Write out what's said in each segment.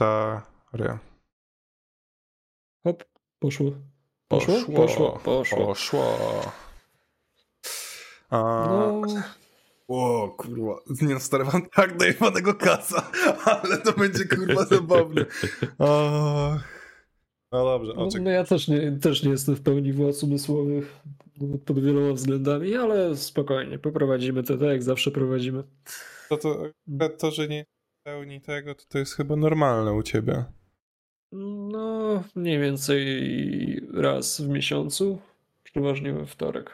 cztery. Hop, poszło. Poszło? Poszło. Poszło. Poszło. Poszło. A... No, O kurwa, nie stary, mam tak dojebanego kasa, ale to będzie kurwa zabawne. O... No dobrze, no, no ja też nie, też nie jestem w pełni władz umysłowych no, pod wieloma względami, ale spokojnie, poprowadzimy to tak, jak zawsze prowadzimy. To, to, to, że nie pełni tego, to, to jest chyba normalne u ciebie. No, mniej więcej raz w miesiącu, przeważnie we wtorek.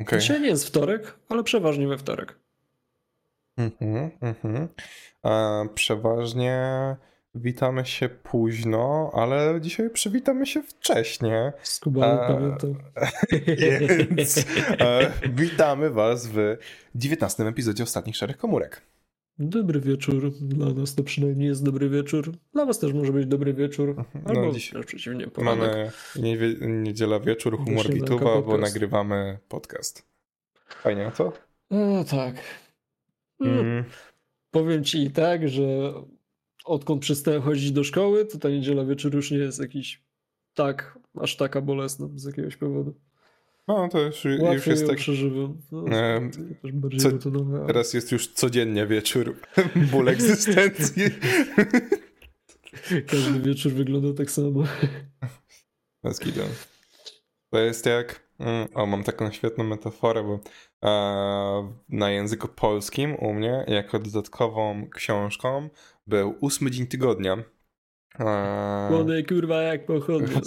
Okej. Dzisiaj nie jest wtorek, ale przeważnie we wtorek. Mhm, mhm. A przeważnie witamy się późno, ale dzisiaj przywitamy się wcześnie. Z Kubanem. Więc e, witamy Was w 19 epizodzie Ostatnich Szarych Komórek. Dobry wieczór. Dla nas to przynajmniej jest dobry wieczór. Dla was też może być dobry wieczór. Albo No, dziś przeciwnie, poranek. Mamy niedziela wieczór, humor Gituwa, bo nagrywamy podcast. Fajnie, co? E, tak. Mm. Mm. Powiem ci i tak, że odkąd przestałem chodzić do szkoły, to ta niedziela wieczór już nie jest jakiś tak, aż taka bolesna z jakiegoś powodu. No to już, już jest tak. przeżywam. No, bardziej co- ale Teraz jest już codziennie wieczór. Ból egzystencji. Każdy wieczór wygląda tak samo. Bez. To jest jak. mm, O, mam taką świetną metaforę, bo e, na języku polskim u mnie jako dodatkową książką był ósmy dzień tygodnia. E, Młody kurwa jak pochodzę.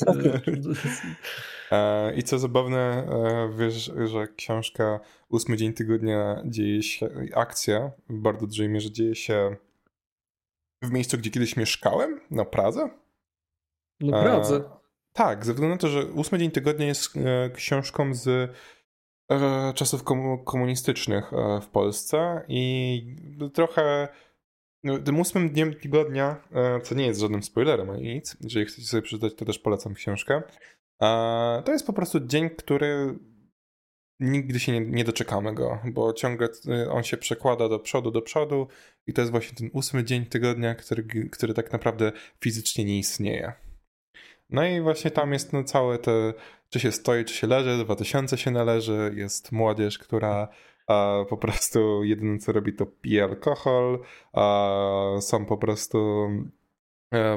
E, I co zabawne, e, wiesz, że książka ósmy dzień tygodnia dzieje się, akcja w bardzo dużej mierze dzieje się w miejscu, gdzie kiedyś mieszkałem, na Pradze. No E, Pradze. Tak, ze względu na to, że ósmy dzień tygodnia jest książką z czasów komu- komunistycznych w Polsce i trochę no, tym ósmym dniem tygodnia, co nie jest żadnym spoilerem ani nic, jeżeli chcecie sobie przeczytać, to też polecam książkę. To jest po prostu dzień, który nigdy się nie, nie doczekamy go, bo ciągle e, on się przekłada do przodu, do przodu i to jest właśnie ten ósmy dzień tygodnia, który, który tak naprawdę fizycznie nie istnieje. No i właśnie tam jest no całe te, czy się stoi, czy się leży, 2000 się należy, jest młodzież, która a, po prostu jedyne co robi to pije alkohol, a, są po prostu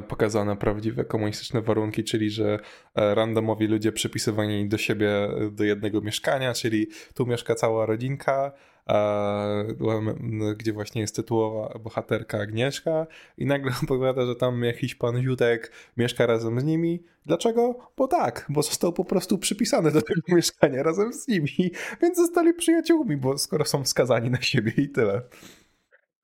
pokazane prawdziwe komunistyczne warunki, czyli że e, randomowi ludzie przypisywani do siebie e, do jednego mieszkania, czyli tu mieszka cała rodzinka, e, gdzie właśnie jest tytułowa bohaterka Agnieszka i nagle opowiada, że tam jakiś pan Ziutek mieszka razem z nimi. Dlaczego? Bo tak, bo został po prostu przypisany do tego mieszkania razem z nimi, więc zostali przyjaciółmi, bo skoro są skazani na siebie i tyle.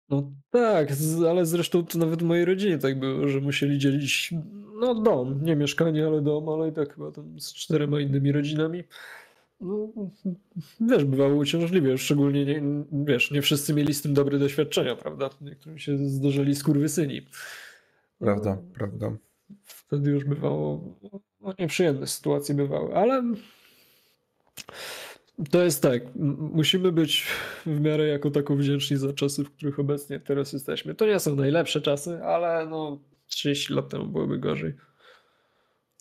No tak, z- ale zresztą to nawet w mojej rodzinie tak było, że musieli dzielić no dom, nie mieszkanie, ale dom, ale i tak chyba tam z czterema innymi rodzinami. No, wiesz, bywało uciążliwie, szczególnie nie, wiesz, nie wszyscy mieli z tym dobre doświadczenia, prawda? Niektórym się zdarzyli skurwysyni. Prawda, No, prawda. Wtedy już bywało, no nieprzyjemne sytuacje bywały, ale to jest tak, musimy być w miarę jako tako wdzięczni za czasy, w których obecnie teraz jesteśmy. To nie są najlepsze czasy, ale no 30 lat temu byłoby gorzej.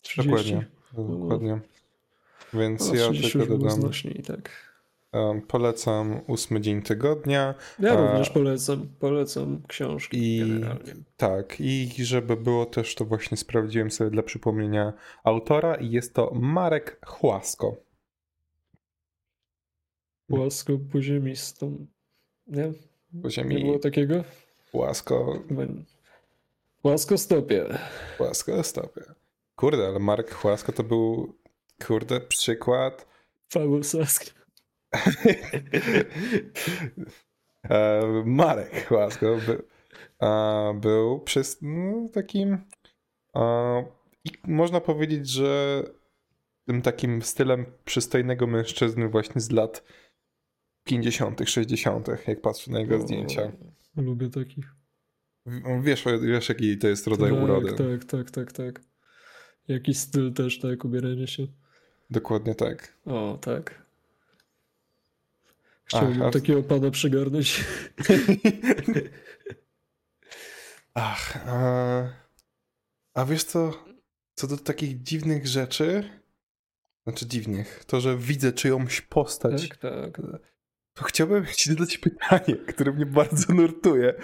30. Dokładnie, dokładnie. Więc No, ja 30 tylko dodam, znośniej, tak. um, polecam ósmy dzień tygodnia. Ja A- również polecam, polecam książki I generalnie. tak, i żeby było też, to właśnie sprawdziłem sobie dla przypomnienia autora i jest to Marek Chłasko. Płasko poziemistą. Nie? Po Nie było takiego? Chłasko, Chyba nie. Płaskostopie. Chłasko stopie. Kurde, ale Marek Chłasko to był, kurde, przykład Paweł Saski. E, Marek Chłasko by, e, był przez no, takim i można powiedzieć, że tym takim stylem przystojnego mężczyzny właśnie z lat 50., 60., jak patrzę na jego zdjęcia. Lubię takich. Wiesz, wiesz jaki to jest rodzaj tak, urody. Tak, tak, tak, tak. Jakiś styl też, tak, ubieranie się. Dokładnie tak. O, tak. Chciałbym Ach, takiego pana przygarnąć. Ach, a, a wiesz co, co do takich dziwnych rzeczy, znaczy dziwnych, to, że widzę czyjąś postać. Tak, tak. To chciałbym ci zadać pytanie, które mnie bardzo nurtuje.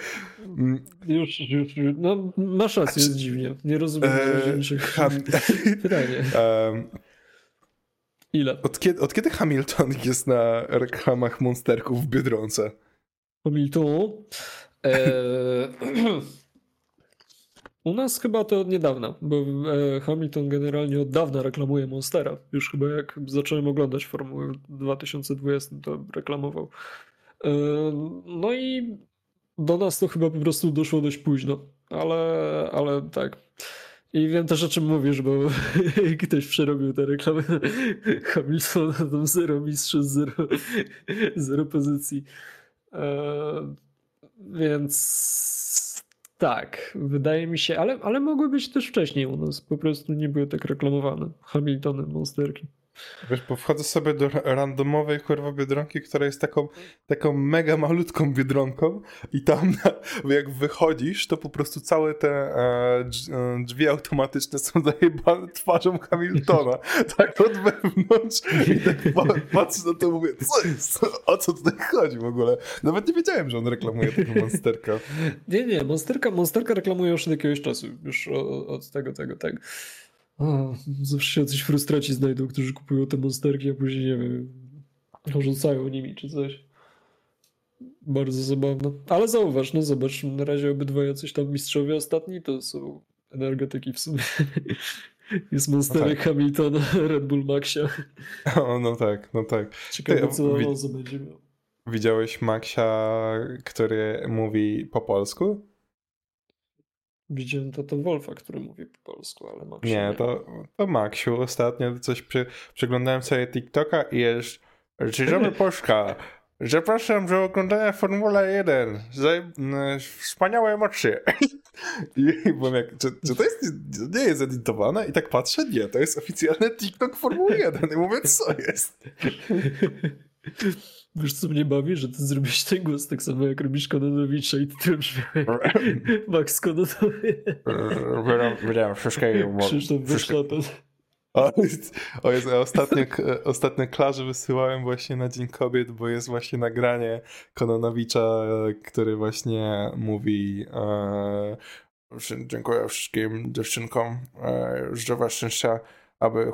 Mm, Już, już, już. No, masz rację, jest dziwnie. Nie rozumiem Eee, niczego. Ham- Pytanie. Ile? od, kiedy, od kiedy Hamilton jest na reklamach monsterków w Biedronce? Hamilton. Eee, u nas chyba to od niedawna, bo e, Hamilton generalnie od dawna reklamuje Monstera. Już chyba jak zacząłem oglądać Formułę w 2020, to reklamował. E, no i do nas to chyba po prostu doszło dość późno, ale, ale tak. I wiem też o czym mówisz, bo ktoś przerobił te reklamy Hamiltona, tam zero mistrzów, zero, zero pozycji. E, więc tak, wydaje mi się, ale, ale mogły być też wcześniej u nas, po prostu nie były tak reklamowane. Hamiltonem, monsterki. Wiesz, bo wchodzę sobie do ra- randomowej kurwa Biedronki, która jest taką, taką mega malutką Biedronką i tam jak wychodzisz, to po prostu całe te e, drzwi, e, automatyczne są zajebane twarzą Hamiltona. tak od wewnątrz i tak pa, patrzę na to i mówię, co jest? O co tutaj chodzi w ogóle? Nawet nie wiedziałem, że on reklamuje tego monsterka. Nie, nie, monsterka, monsterka reklamuje już od jakiegoś czasu, już o- od tego, tego, tak. O, zawsze się jacyś frustraci znajdą, którzy kupują te monsterki, a później, nie wiem, rzucają nimi czy coś. Bardzo zabawne. Ale zauważ, no zobacz, na razie obydwoje coś tam mistrzowie ostatni to są energetyki w sumie. Jest monsterek tak. Hamiltona, Red Bull Maxia. O, no tak, no tak. Ciekawe, Ty, co wi- będzie miał. Widziałeś Maxia, który mówi po polsku? Widziałem to, to Wolfa, który mówi po polsku, ale Maxia Nie, to, to Maksiu. Ostatnio coś przy, przeglądałem sobie TikToka i jest Dzień dobry Polska. Zapraszam do oglądania Formuła 1. Zaj... Wspaniałe emocje. I byłem jak, czy, czy to jest, nie jest edytowane? I tak patrzę, nie, to jest oficjalny TikTok Formuły 1. I mówię, co jest? Wiesz, co mnie bawi? Że ty zrobisz ten głos tak samo, jak robisz Kononowicza i ty to brzmiał jak Max. Wiedziałem, wiedziałem wszystkiego. Krzysztof Verstappen. O, o jest, ostatnio, ostatnio klarze wysyłałem właśnie na Dzień Kobiet, bo jest właśnie nagranie Kononowicza, który właśnie mówi e, dziękuję wszystkim dziewczynkom, e, zdrowia, szczęścia, aby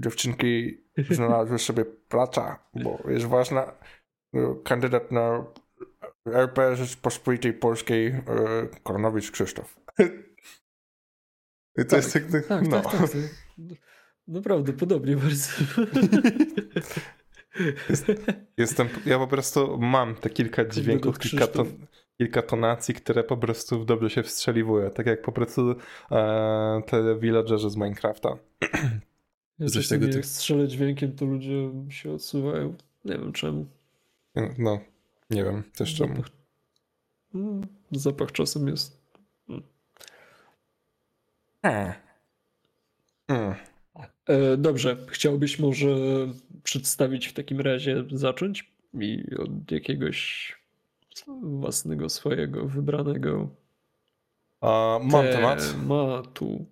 dziewczynki znalazły sobie pracę, bo jest ważna. E, Kandydat na RP Rzeczpospolitej Polskiej e, Kononowicz Krzysztof. I to jest tak, Tak, no. tak, tak. tak. Naprawdę, podobnie bardzo. Jestem, ja po prostu mam te kilka dźwięków, kilka, ton, kilka tonacji, które po prostu dobrze się wstrzeliwują. Tak jak po prostu e, te villagerzy z Minecrafta. Ja Coś tego jak strzelę dźwiękiem, to ludzie się odsuwają. Nie wiem czemu. No, nie wiem też czemu. Zapach, Mm, zapach czasem jest. Hmm. Hmm. E, dobrze, chciałbyś może przedstawić w takim razie, zacząć i od jakiegoś własnego swojego wybranego A, mam temat. tematu.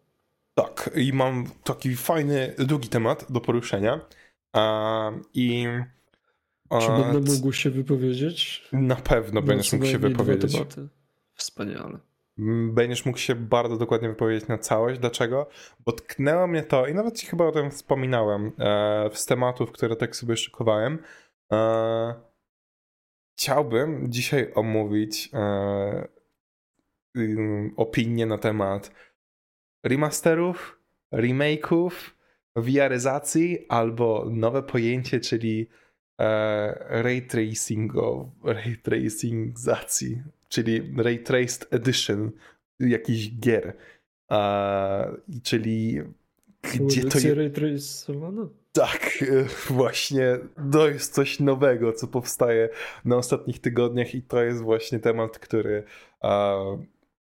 Tak, i mam taki fajny, długi temat do poruszenia. A, I a, Czy będę mógł się wypowiedzieć? na pewno będziesz mógł się wypowiedzieć. Wspaniale. Mm, Będziesz mógł się bardzo dokładnie wypowiedzieć na całość. Dlaczego? Bo tknęło mnie to, i nawet ci chyba o tym wspominałem, e, z tematów, które tak sobie szykowałem. E, chciałbym dzisiaj omówić e, ym, opinię na temat remasterów, remake'ów, VR-yzacji albo nowe pojęcie, czyli e, ray tracingo, ray tracingizacji, czyli ray traced edition jakichś gier. E, czyli gdzie to jest? ray tracowana? Tak, właśnie to jest coś nowego, co powstaje na ostatnich tygodniach i to jest właśnie temat, który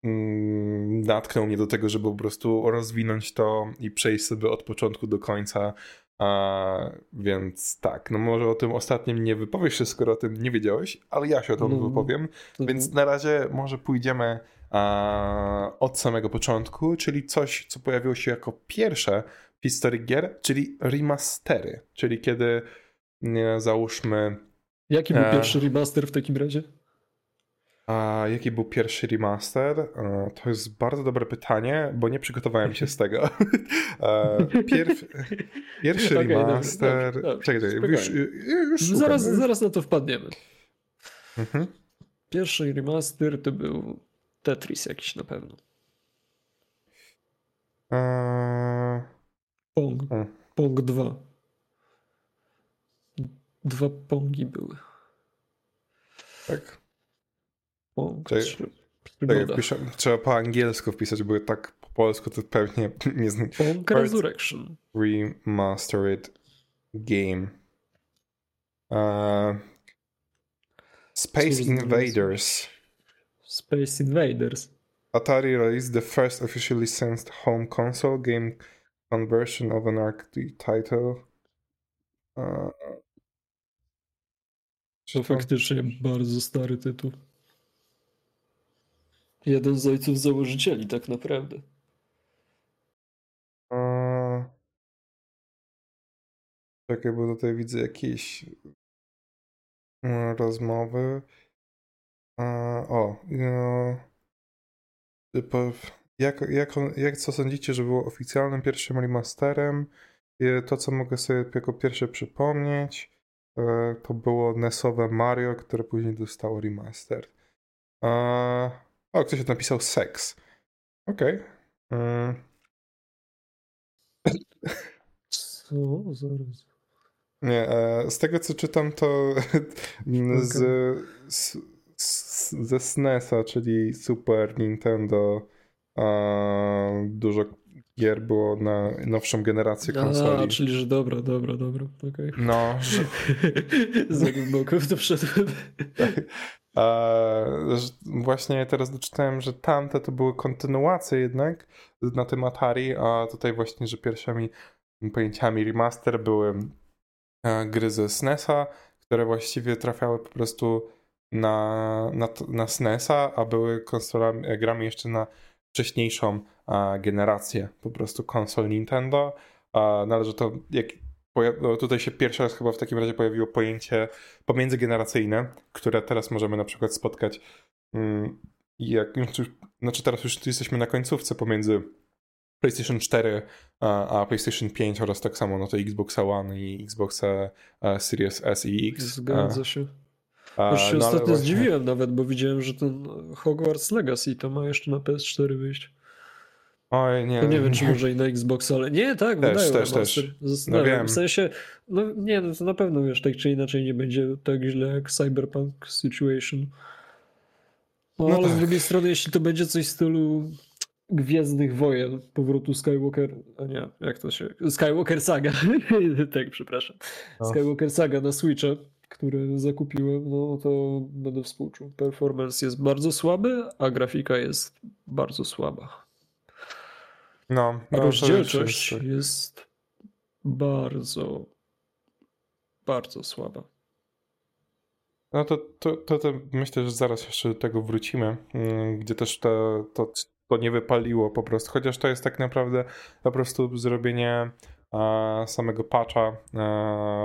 mm, natknął mnie do tego, żeby po prostu rozwinąć to i przejść sobie od początku do końca. A, więc tak, no może o tym ostatnim nie wypowiesz się, skoro o tym nie wiedziałeś, ale ja się o tym No, wypowiem. To- Więc na razie może pójdziemy a, od samego początku, czyli coś, co pojawiło się jako pierwsze historii gier, czyli remastery, czyli kiedy nie, załóżmy... Jaki był e... pierwszy remaster w takim razie? A jaki był pierwszy remaster? E, to jest bardzo dobre pytanie, bo nie przygotowałem się z tego. E, Pierw, pierwszy okay, remaster. Dobrze, dobrze, czekaj, czekaj, już, już zaraz, zaraz na to wpadniemy. Mhm. Pierwszy remaster to był Tetris jakiś na pewno. Eee... Pong. Pong 2. Dwa pongi były. Tak. Pong tak, piszę, trzeba po angielsku wpisać, bo tak po polsku to pewnie nie znam. Pong Resurrection. Remastered game. Uh, Space Invaders. Space Invaders. Atari released the first officially licensed home console game conversion of an arcade title. Uh, to faktycznie bardzo stary tytuł. Jeden z ojców założycieli, tak naprawdę. Uh, czekaj, bo tutaj widzę jakieś uh, rozmowy. O, no, jak, jak, jak co sądzicie, że było oficjalnym pierwszym remasterem? To, co mogę sobie jako pierwsze przypomnieć, e, to było NESowe Mario, które później dostało remaster. O, ktoś napisał seks. Okej. Okay. Mm. Co? Zaraz. Nie, e, z tego co czytam, to z, z, z, ze SNESa, czyli Super Nintendo, dużo gier było na nowszą generację konsoli. A, czyli że dobra, dobra, dobra. Okay. No. Za głęboko w to wszedłem. właśnie teraz doczytałem, że tamte to były kontynuacje jednak na tym Atari, a tutaj właśnie, że pierwszymi pojęciami remaster były e, gry ze SNESa, które właściwie trafiały po prostu na, na, na SNESa, a były konsolami, e, grami jeszcze na wcześniejszą generację po prostu konsol Nintendo. Należy to, jak no tutaj się pierwszy raz chyba w takim razie pojawiło pojęcie pomiędzygeneracyjne, które teraz możemy na przykład spotkać. Mm, jak, znaczy teraz już jesteśmy na końcówce pomiędzy PlayStation 4 a, PlayStation 5 oraz tak samo no to Xbox One i Xbox Series S i X. Zgadza się. Już się no, ostatnio właśnie... zdziwiłem nawet, bo widziałem, że ten Hogwarts Legacy to ma jeszcze na PS4 wyjść. Oj, nie. To nie wiem, czy może i na Xbox, ale nie, tak, też, wydają też, też. No wiem. W sensie, no nie, no to na pewno wiesz, tak czy inaczej nie będzie tak źle jak Cyberpunk Situation. No, no ale tak. z drugiej strony, jeśli to będzie coś w stylu Gwiezdnych Wojen, powrotu Skywalker, a nie, jak to się, Skywalker Saga, tak, przepraszam, no. Skywalker Saga na Switcha, który zakupiłem, no to będę współczuł. Performance jest bardzo słaby, a grafika jest bardzo słaba. No, no rozdzielczość jest, jest bardzo, bardzo słaba. No to, to, to, to, myślę, że zaraz jeszcze do tego wrócimy, mm, gdzie też to, to, to nie wypaliło po prostu, chociaż to jest tak naprawdę po prostu zrobienie samego patcha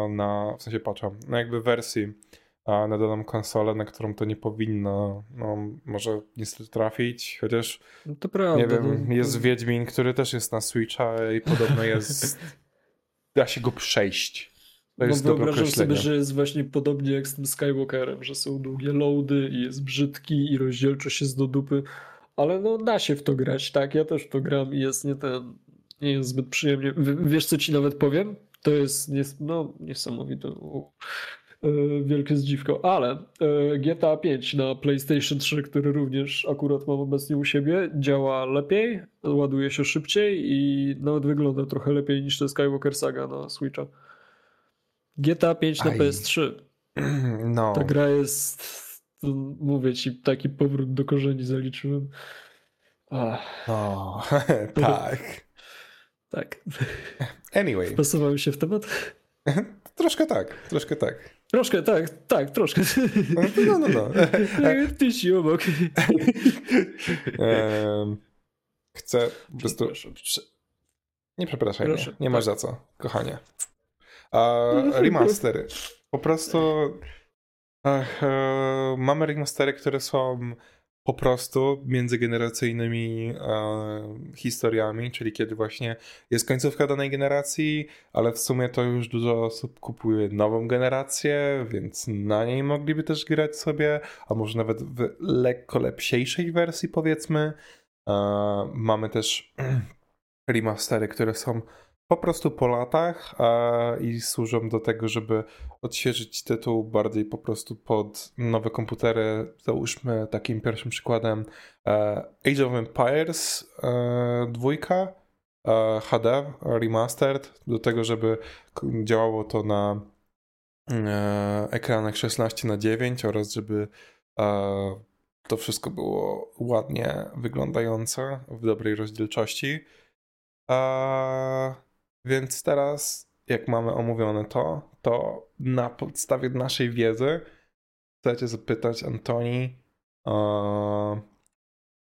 na, w sensie patcha, no jakby wersji na daną konsolę, na którą to nie powinno, no, może niestety trafić, chociaż no to prawda, nie wiem, jest Wiedźmin, który też jest na Switcha i podobno jest, da się go przejść. To no jest wyobrażam sobie, że jest właśnie podobnie jak z tym Skywalkerem, że są długie loady i jest brzydki i rozdzielczość jest do dupy, ale no da się w to grać, tak? Ja też w to gram i jest nie ten, nie jest zbyt przyjemnie. wiesz, co ci nawet powiem? To jest nies no, niesamowite. E, wielkie zdziwko, ale e, GTA 5 na PlayStation 3, który również akurat mam obecnie u siebie, działa lepiej, ładuje się szybciej i nawet wygląda trochę lepiej niż te Skywalker Saga na Switcha. GTA 5 na Aj. PS3. No. Ta gra jest, mówię ci, taki powrót do korzeni zaliczyłem. Ach. O, tak. Tak. Anyway. Wpasowałem się w temat? troszkę tak, troszkę tak. Troszkę, tak, tak, troszkę. No, no, no. Tyś obok. Chcę po prostu... Nie przepraszaj mnie, nie masz tak. za co, kochanie. A, remastery. Po prostu ach, e, mamy remastery, które są po prostu międzygeneracyjnymi e, historiami, czyli kiedy właśnie jest końcówka danej generacji, ale w sumie to już dużo osób kupuje nową generację, więc na niej mogliby też grać sobie, a może nawet w lekko lepsiejszej wersji powiedzmy. E, mamy też remastery, które są po prostu po latach i służą do tego, żeby odświeżyć tytuł bardziej po prostu pod nowe komputery. Załóżmy takim pierwszym przykładem e, Age of Empires e, dwójka e, HD remastered do tego, żeby działało to na ekranach 16 na 9 oraz żeby to wszystko było ładnie wyglądające w dobrej rozdzielczości. Więc teraz, jak mamy omówione to, to na podstawie naszej wiedzy chcecie zapytać Antoni,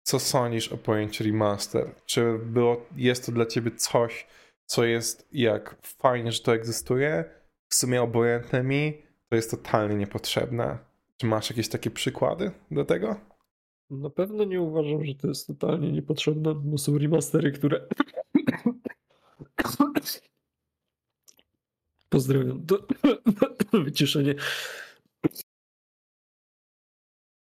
co sądzisz o pojęciu remaster? Czy było, jest to dla ciebie coś, co jest jak fajnie, że to egzystuje, w sumie obojętne mi, to jest totalnie niepotrzebne. Czy masz jakieś takie przykłady do tego? Na pewno nie uważam, że to jest totalnie niepotrzebne, bo są remastery, które Pozdrawiam. To wyciszenie.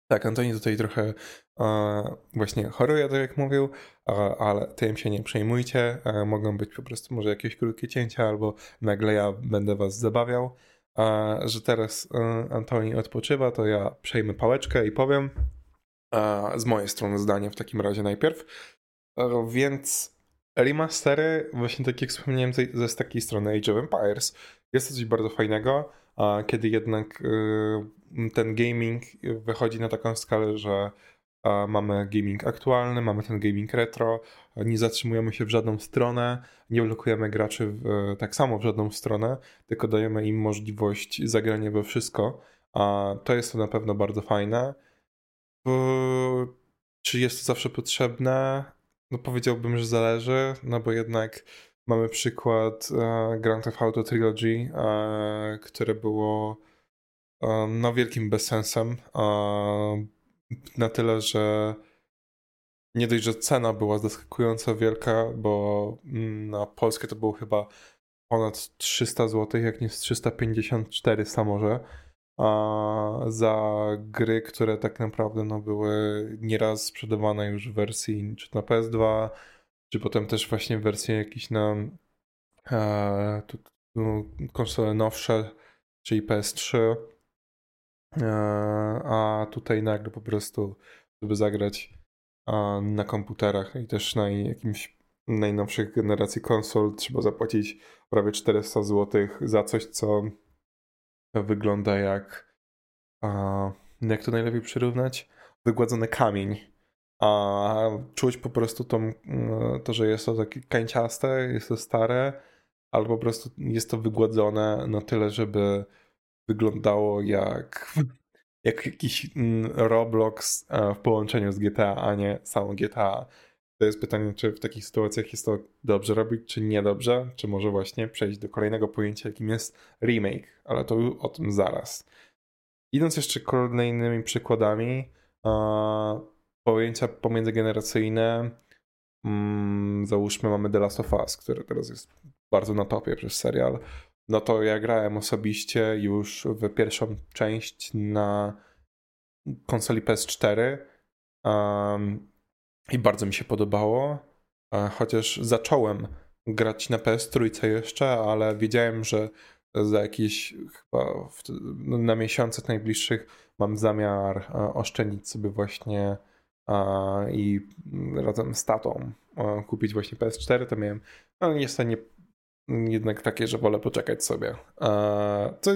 Tak, Antoni tutaj trochę e, właśnie choruje, tak jak mówił, e, ale tym się nie przejmujcie. E, mogą być po prostu może jakieś krótkie cięcia, albo nagle ja będę was zabawiał. E, że teraz e, Antoni odpoczywa, to ja przejmę pałeczkę i powiem e, z mojej strony zdanie w takim razie najpierw. Więc remastery, właśnie tak jak wspomniałem ze, z takiej strony Age of Empires, jest coś bardzo fajnego, kiedy jednak y, ten gaming wychodzi na taką skalę, że mamy gaming aktualny, mamy ten gaming retro, nie zatrzymujemy się w żadną stronę, nie blokujemy graczy w, tak samo w żadną stronę, tylko dajemy im możliwość zagrania we wszystko. A to jest to na pewno bardzo fajne. Czy jest to zawsze potrzebne? No powiedziałbym, że zależy, no bo jednak mamy przykład e, Grand Theft Auto Trilogy, e, które było e, no wielkim bezsensem. Na tyle, że nie dość, że cena była zaskakująco wielka, bo mm, na Polskę to było chyba ponad 300 zł, jak nie z 354 może a za gry, które tak naprawdę no, były nieraz sprzedawane już w wersji czy na PS2, czy potem też właśnie w wersji jakieś na e, tu, tu, konsole nowsze, czyli PS3. E, a tutaj nagle po prostu, żeby zagrać a, na komputerach i też na jakimś najnowszych generacji konsol trzeba zapłacić prawie 400 zł za coś, co wygląda jak. A, jak to najlepiej przyrównać? Wygładzony kamień. A czuć po prostu mm, to, że jest to takie kanciaste, jest to stare, albo po prostu jest to wygładzone na tyle, żeby wyglądało jak, jak jakiś Roblox w połączeniu z GTA, a nie samo GTA. To jest pytanie, czy w takich sytuacjach jest to dobrze robić, czy niedobrze, czy może właśnie przejść do kolejnego pojęcia, jakim jest remake, ale to o tym zaraz. Idąc jeszcze kolejnymi przykładami, pojęcia pomiędzygeneracyjne, mm, załóżmy mamy The Last of Us, który teraz jest bardzo na topie przez serial, no to ja grałem osobiście już w pierwszą część na konsoli PS4. Um, i bardzo mi się podobało, chociaż zacząłem grać na PS3 jeszcze, ale wiedziałem, że za jakieś chyba w, na miesiące najbliższych mam zamiar oszczędzić sobie właśnie i razem z tatą kupić właśnie PS4, to miałem, no niestety nie, jednak takie, że wolę poczekać sobie. Co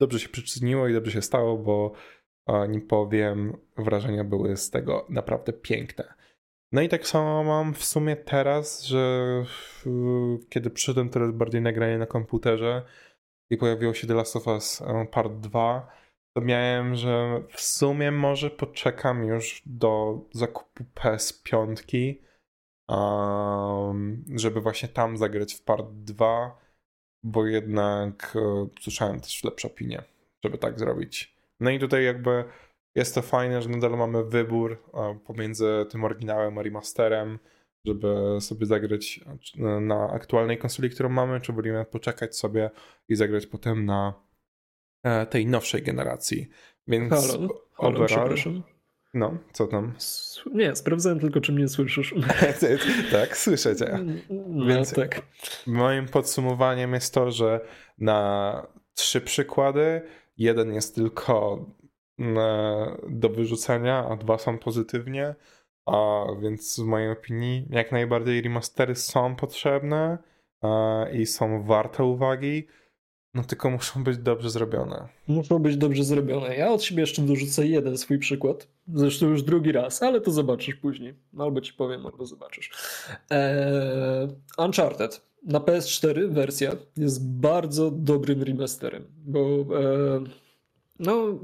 dobrze się przyczyniło i dobrze się stało, bo nie powiem, wrażenia były z tego naprawdę piękne. No i tak samo mam w sumie teraz, że kiedy przyszedłem teraz bardziej nagranie na komputerze, i pojawiło się The Last of Us e, Part 2, to miałem, że w sumie może poczekam już do zakupu PS5, um, żeby właśnie tam zagrać w Part 2, bo jednak e, słyszałem też lepsze opinie, żeby tak zrobić. No i tutaj jakby jest to fajne, że nadal mamy wybór e, pomiędzy tym oryginałem a remasterem, żeby sobie zagrać e, na aktualnej konsoli, którą mamy, czy wolimy poczekać sobie i zagrać potem na e, tej nowszej generacji. Więc Halo, halo przepraszam. No, co tam? Nie, sprawdzałem tylko, czy mnie słyszysz. tak, słyszę cię. No, Więc tak. Moim podsumowaniem jest to, że na trzy przykłady, jeden jest tylko do wyrzucenia, a dwa są pozytywnie. A więc w mojej opinii jak najbardziej remastery są potrzebne i są warte uwagi. No tylko muszą być dobrze zrobione. Muszą być dobrze zrobione. Ja od siebie jeszcze dorzucę jeden swój przykład. Zresztą już drugi raz, ale to zobaczysz później. Albo ci powiem, albo zobaczysz. Eee, Uncharted na PS4 wersja jest bardzo dobrym remasterem, bo e, no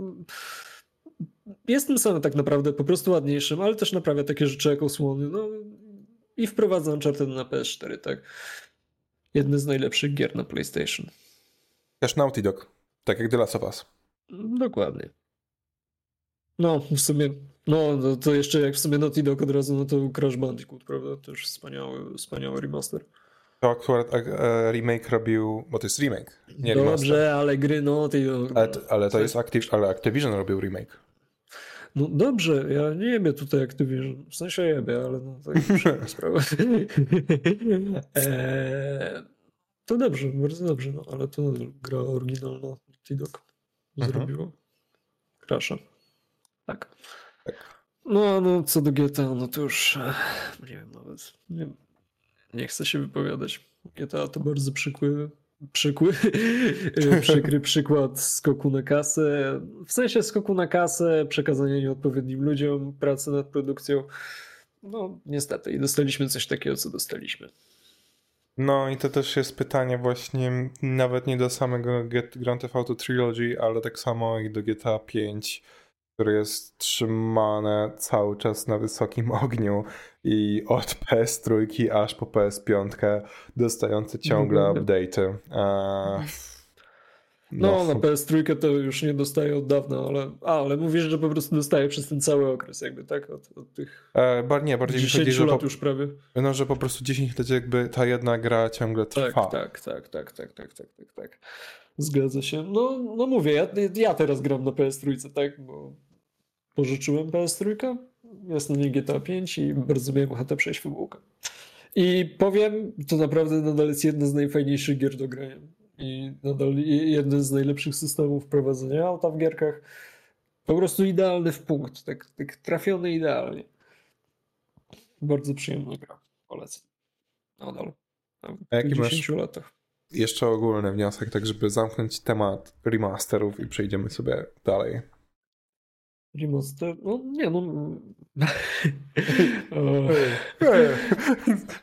jest tym samym tak naprawdę, po prostu ładniejszym, ale też naprawia takie rzeczy jak osłony, no i wprowadza Uncharted na PS4, tak. Jedny z najlepszych gier na PlayStation. Też Naughty Dog, tak jak The Last of Us. Dokładnie. No, w sumie, no to jeszcze jak w sumie Naughty Dog od razu, no to Crash Bandicoot, prawda? Też wspaniały, wspaniały remaster. To akurat e, remake robił, bo to jest remake, nie Dobrze, remaster. ale gry, no... Ty, ale, ale to jest Activ ale Activision robił remake. No dobrze, ja nie jebie tutaj Activision. W sensie jebie, ale no już sprawa. eee, to dobrze, bardzo dobrze, no ale to gra oryginalna T-Dog mhm. zrobiło. Crasha. Tak. tak. No, no, co do GTA, no to już nie wiem nawet. Nie, nie chcę się wypowiadać. GTA to bardzo przykły przykły, przykry przykład skoku na kasę. W sensie skoku na kasę, przekazania nieodpowiednim ludziom, pracy nad produkcją. No, niestety, i dostaliśmy coś takiego, co dostaliśmy. No i to też jest pytanie właśnie nawet nie do samego Grand Theft Auto Trilogy, ale tak samo i do GTA 5 które jest trzymane cały czas na wysokim ogniu i od PS3 aż po PS5 dostające ciągle mhm. update'y. No, no, na PS3 to już nie dostaję od dawna, ale, a, ale mówisz, że po prostu dostaję przez ten cały okres jakby, tak? Od, od tych e, bar, nie, bardziej 10 chodzi, lat po, już prawie. No, że po prostu 10 lat jakby ta jedna gra ciągle trwa. Tak, tak, tak, tak, tak, tak, tak, tak. Zgadza się. No, no mówię, ja, ja teraz gram na PS3, tak? Bo pożyczyłem PS3, jest na niej GTA 5 i bardzo miałem ochotę przejść fabułkę. I powiem, to naprawdę nadal jest jedna z najfajniejszych gier do grania. I nadal jeden z najlepszych systemów prowadzenia auta w gierkach. Po prostu idealny w punkt, tak, tak trafiony idealnie. Bardzo przyjemna gra, polecam. Nadal. A jaki 10 masz latach. Jeszcze ogólny wniosek, tak żeby zamknąć temat remasterów i przejdziemy sobie dalej. Remaster, no nie no.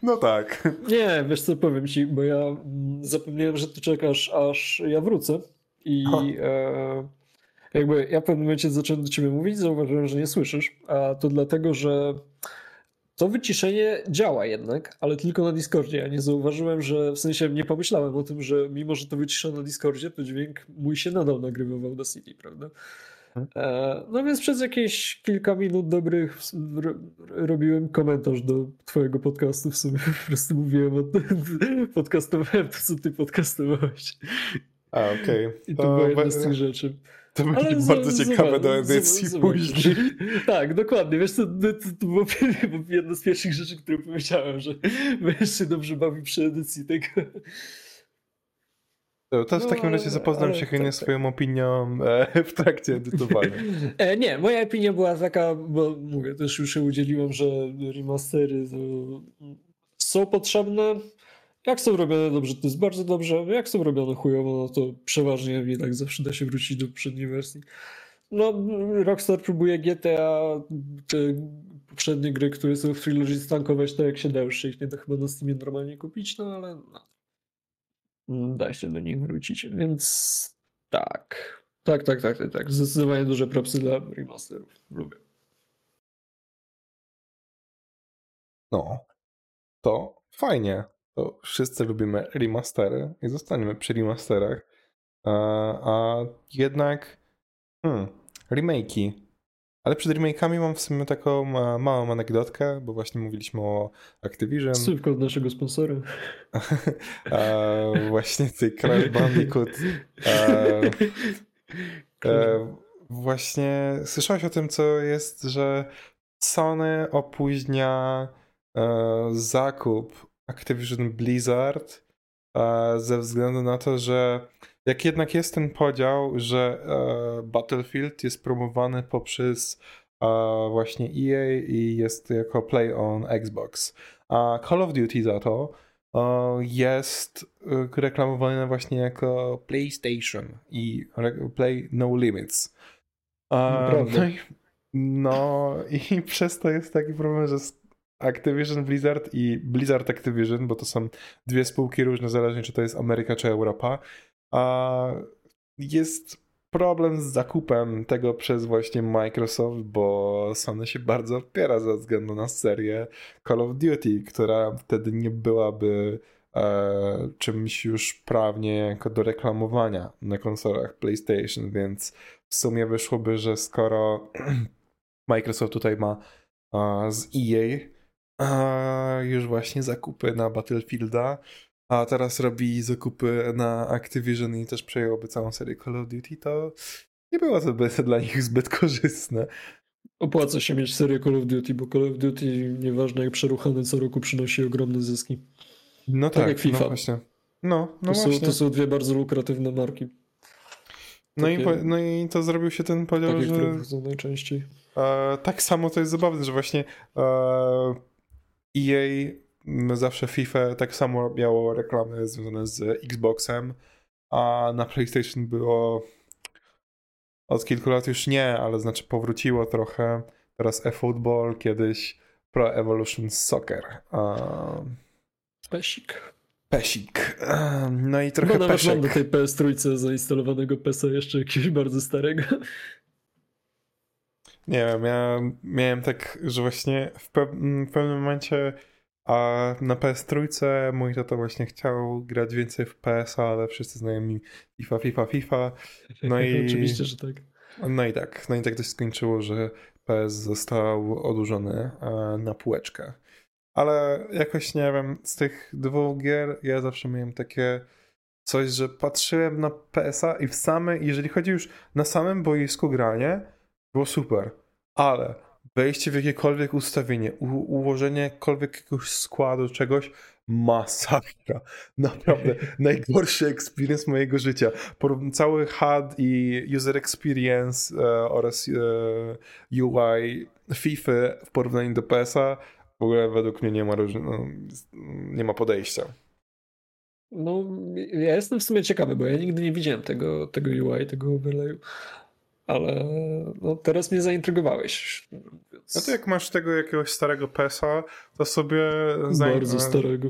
no tak. Nie, wiesz co powiem ci, bo ja mm, zapomniałem, że ty czekasz aż ja wrócę i e, jakby ja w pewnym momencie zacząłem do ciebie mówić, zauważyłem, że nie słyszysz, a to dlatego, że to wyciszenie działa jednak, ale tylko na Discordzie. Ja nie zauważyłem, że w sensie nie pomyślałem o tym, że mimo, że to wycisza na Discordzie, to dźwięk mój się nadal nagrywał w Audacity, prawda? E, no więc przez jakieś kilka minut dobrych robiłem komentarz do twojego podcastu. W sumie po prostu mówiłem, o podcastowałem to, co ty podcastowałeś. A, okej. Okay. I to, to była jedna z tych rzeczy. To będzie bardzo ciekawe do edycji później. Tak, dokładnie. Wiesz, to, to, to było jedna z pierwszych rzeczy, które powiedziałem, że będziesz się dobrze bawi przy edycji tego. To, to w no, takim razie zapoznam się chętnie tak, swoją tak. opinią e, w trakcie edytowania. E, nie, moja opinia była taka, bo mówię, też już się udzieliłem, że remastery są potrzebne. Jak są robione dobrze, to jest bardzo dobrze. Jak są robione chujowo, no to przeważnie tak zawsze da się wrócić do poprzedniej wersji. No, Rockstar próbuje GTA, te poprzednie gry, które są w Trilogy stankować tak jak się da, już się ich nie da chyba na Steamie normalnie kupić, no ale no, da się do nich wrócić, więc tak. Tak, tak, tak, tak, tak. Zdecydowanie duże propsy dla remasterów. Lubię. No, to fajnie. To wszyscy lubimy remastery i zostaniemy przy remasterach. A, a jednak hmm, remake'i. Ale przed remake'ami mam w sumie taką małą anegdotkę, bo właśnie mówiliśmy o Activision. Słówko od naszego sponsora. właśnie tej Crash Bandicoot. E, e, właśnie słyszałeś o tym, co jest, że Sony opóźnia e, zakup Activision Blizzard e, ze względu na to, że jak jednak jest ten podział, że e, Battlefield jest promowany poprzez e, właśnie EA i jest jako Play on Xbox, a Call of Duty za to jest reklamowany właśnie jako PlayStation i Play No Limits. Naprawdę. No i, no i przez to jest taki problem, że Activision Blizzard i Blizzard Activision, bo to są dwie spółki różne, zależnie czy to jest Ameryka czy Europa, a jest problem z zakupem tego przez właśnie Microsoft, bo Sony się bardzo opiera ze względu na serię Call of Duty, która wtedy nie byłaby e, czymś już prawnie jako do reklamowania na konsolach PlayStation, więc w sumie wyszłoby, że skoro Microsoft tutaj ma e, z EA e, już właśnie zakupy na Battlefielda, a teraz robi zakupy na Activision i też przejąłby całą serię Call of Duty, to nie było to dla nich zbyt korzystne. Opłaca się mieć serię Call of Duty, bo Call of Duty, nieważne jak przeruchany co roku, przynosi ogromne zyski. No tak, tak jak FIFA. No właśnie. No, no to, właśnie. Są, to są dwie bardzo lukratywne marki. No i, no i to zrobił się ten podział, takie, że... które najczęściej. E, tak samo to jest zabawne, że właśnie e, EA zawsze FIFA tak samo miało reklamy związane z Xboxem, a na PlayStation było od kilku lat już nie, ale znaczy powróciło trochę. Teraz eFootball, kiedyś Pro Evolution Soccer. Pesik. Pesik. No i trochę Bo nawet peszek. mam do tej PS3 zainstalowanego PESa jeszcze jakiegoś bardzo starego. Nie wiem, ja miałem tak, że właśnie w, pe w pewnym momencie a na PS3 mój tato właśnie chciał grać więcej w PS, ale wszyscy znajomi FIFA, FIFA, FIFA. No i... Oczywiście, że tak. No i tak, no i tak to się skończyło, że PS został odłożony e, na półeczkę. Ale jakoś nie wiem, z tych dwóch gier ja zawsze miałem takie coś, że patrzyłem na PS-a i w samej, jeżeli chodzi już na samym boisku granie, było super. Ale wejście w jakiekolwiek ustawienie, ułożenie jakkolwiek jakiegoś składu, czegoś, masakra. Naprawdę najgorszy experience mojego życia. Cały HUD i user experience e, oraz e, UI FIFA w porównaniu do PS-a w ogóle według mnie nie ma, no, nie ma podejścia. No, ja jestem w sumie ciekawy, bo ja nigdy nie widziałem tego, tego UI, tego overlayu. Ale no, teraz mnie zaintrygowałeś. No to jak masz tego jakiegoś starego PESa, to sobie... Bardzo starego.